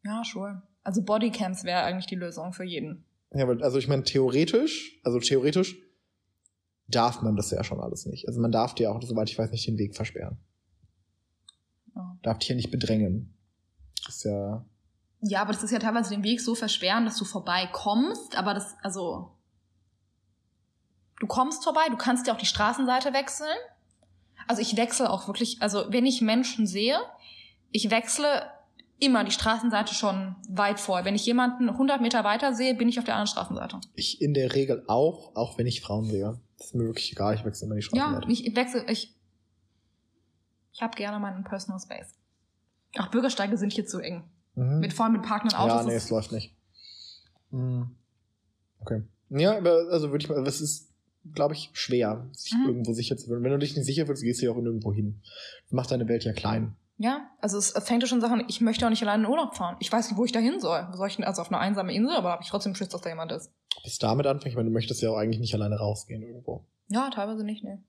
ja, sure. Also Bodycams wäre eigentlich die Lösung für jeden. Ja, weil, also ich meine, theoretisch, also theoretisch darf man das ja schon alles nicht. Also man darf dir auch, soweit ich weiß, nicht den Weg versperren. Oh. Darf dich ja nicht bedrängen. Das ist ja. Ja, aber das ist ja teilweise den Weg so versperren, dass du vorbeikommst, aber das, also. Du kommst vorbei, du kannst ja auch die Straßenseite wechseln. Also ich wechsle auch wirklich, also wenn ich Menschen sehe, ich wechsle immer die Straßenseite schon weit vor. Wenn ich jemanden 100 Meter weiter sehe, bin ich auf der anderen Straßenseite. Ich in der Regel auch, auch wenn ich Frauen sehe. Das ist mir wirklich egal, ich wechsle immer die Straßenseite. Ja, ich wechsle, ich, ich habe gerne meinen Personal Space. Ach, Bürgersteige sind hier zu eng. Mhm. Mit voll mit parkenden Autos. Ja, nee, es läuft nicht. Mhm. Okay. Ja, aber also würde ich mal, es ist, glaube ich, schwer, sich Mhm. irgendwo sicher zu fühlen. Wenn du dich nicht sicher fühlst, gehst du ja auch nirgendwo hin. Das macht deine Welt ja klein. Ja, also es fängt ja schon Sachen, ich möchte auch nicht alleine in Urlaub fahren. Ich weiß nicht, wo ich da hin soll. Wo soll ich denn? Also auf eine einsame Insel, aber habe ich trotzdem Schiss, dass da jemand ist. Bis damit anfängt, ich meine, du möchtest ja auch eigentlich nicht alleine rausgehen irgendwo. Ja, teilweise nicht, ne.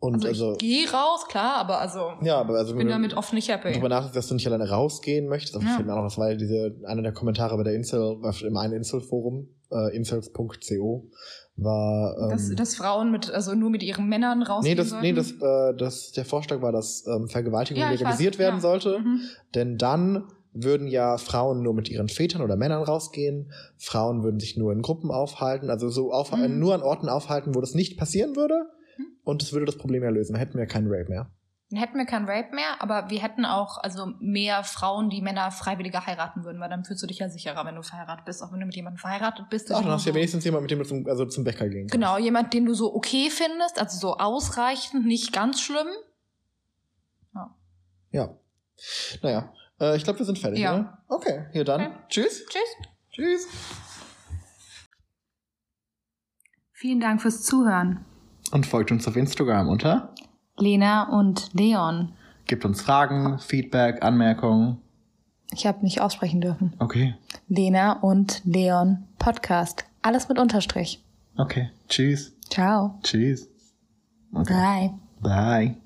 Und Also, also, ich gehe raus, klar, aber also ja, aber also ich bin du damit oft nicht happy. darüber nachdenkst, dass du nicht alleine rausgehen möchtest, aber Ja. fällt mir auch noch was, weil diese, einer der Kommentare bei der Insel, war im einen Inselforum, äh, incels.co, war, ähm, dass, dass Frauen mit, also nur mit ihren Männern nee, rausgehen das, nee, sollten. das, äh, das, der Vorschlag war, dass ähm, Vergewaltigung Ja, legalisiert weiß, werden ja. sollte. Mhm. Denn dann würden ja Frauen nur mit ihren Vätern oder Männern rausgehen. Frauen würden sich nur in Gruppen aufhalten, also so auf, Mhm. nur an Orten aufhalten, wo das nicht passieren würde. Mhm. Und das würde das Problem ja lösen. Dann hätten wir keinen Rape mehr. Dann hätten wir kein Rape mehr, aber wir hätten auch also mehr Frauen, die Männer freiwilliger heiraten würden, weil dann fühlst du dich ja sicherer, wenn du verheiratet bist, auch wenn du mit jemandem verheiratet bist. Ach, dann hast du ja wenigstens jemanden, mit dem du zum, also zum Bäcker gehen kannst. Genau, jemand, den du so okay findest, also so ausreichend, nicht ganz schlimm. Ja. Naja, äh, ich glaube, wir sind fertig, Ja. oder? Okay, hier dann. Okay. Tschüss. Tschüss. Tschüss. Vielen Dank fürs Zuhören. Und folgt uns auf Instagram unter. Lena und Leon. Gebt uns Fragen, Feedback, Anmerkungen. Ich habe nicht aussprechen dürfen. Okay. Lena und Leon Podcast. Alles mit Unterstrich. Okay. Tschüss. Ciao. Tschüss. Okay. Bye. Bye.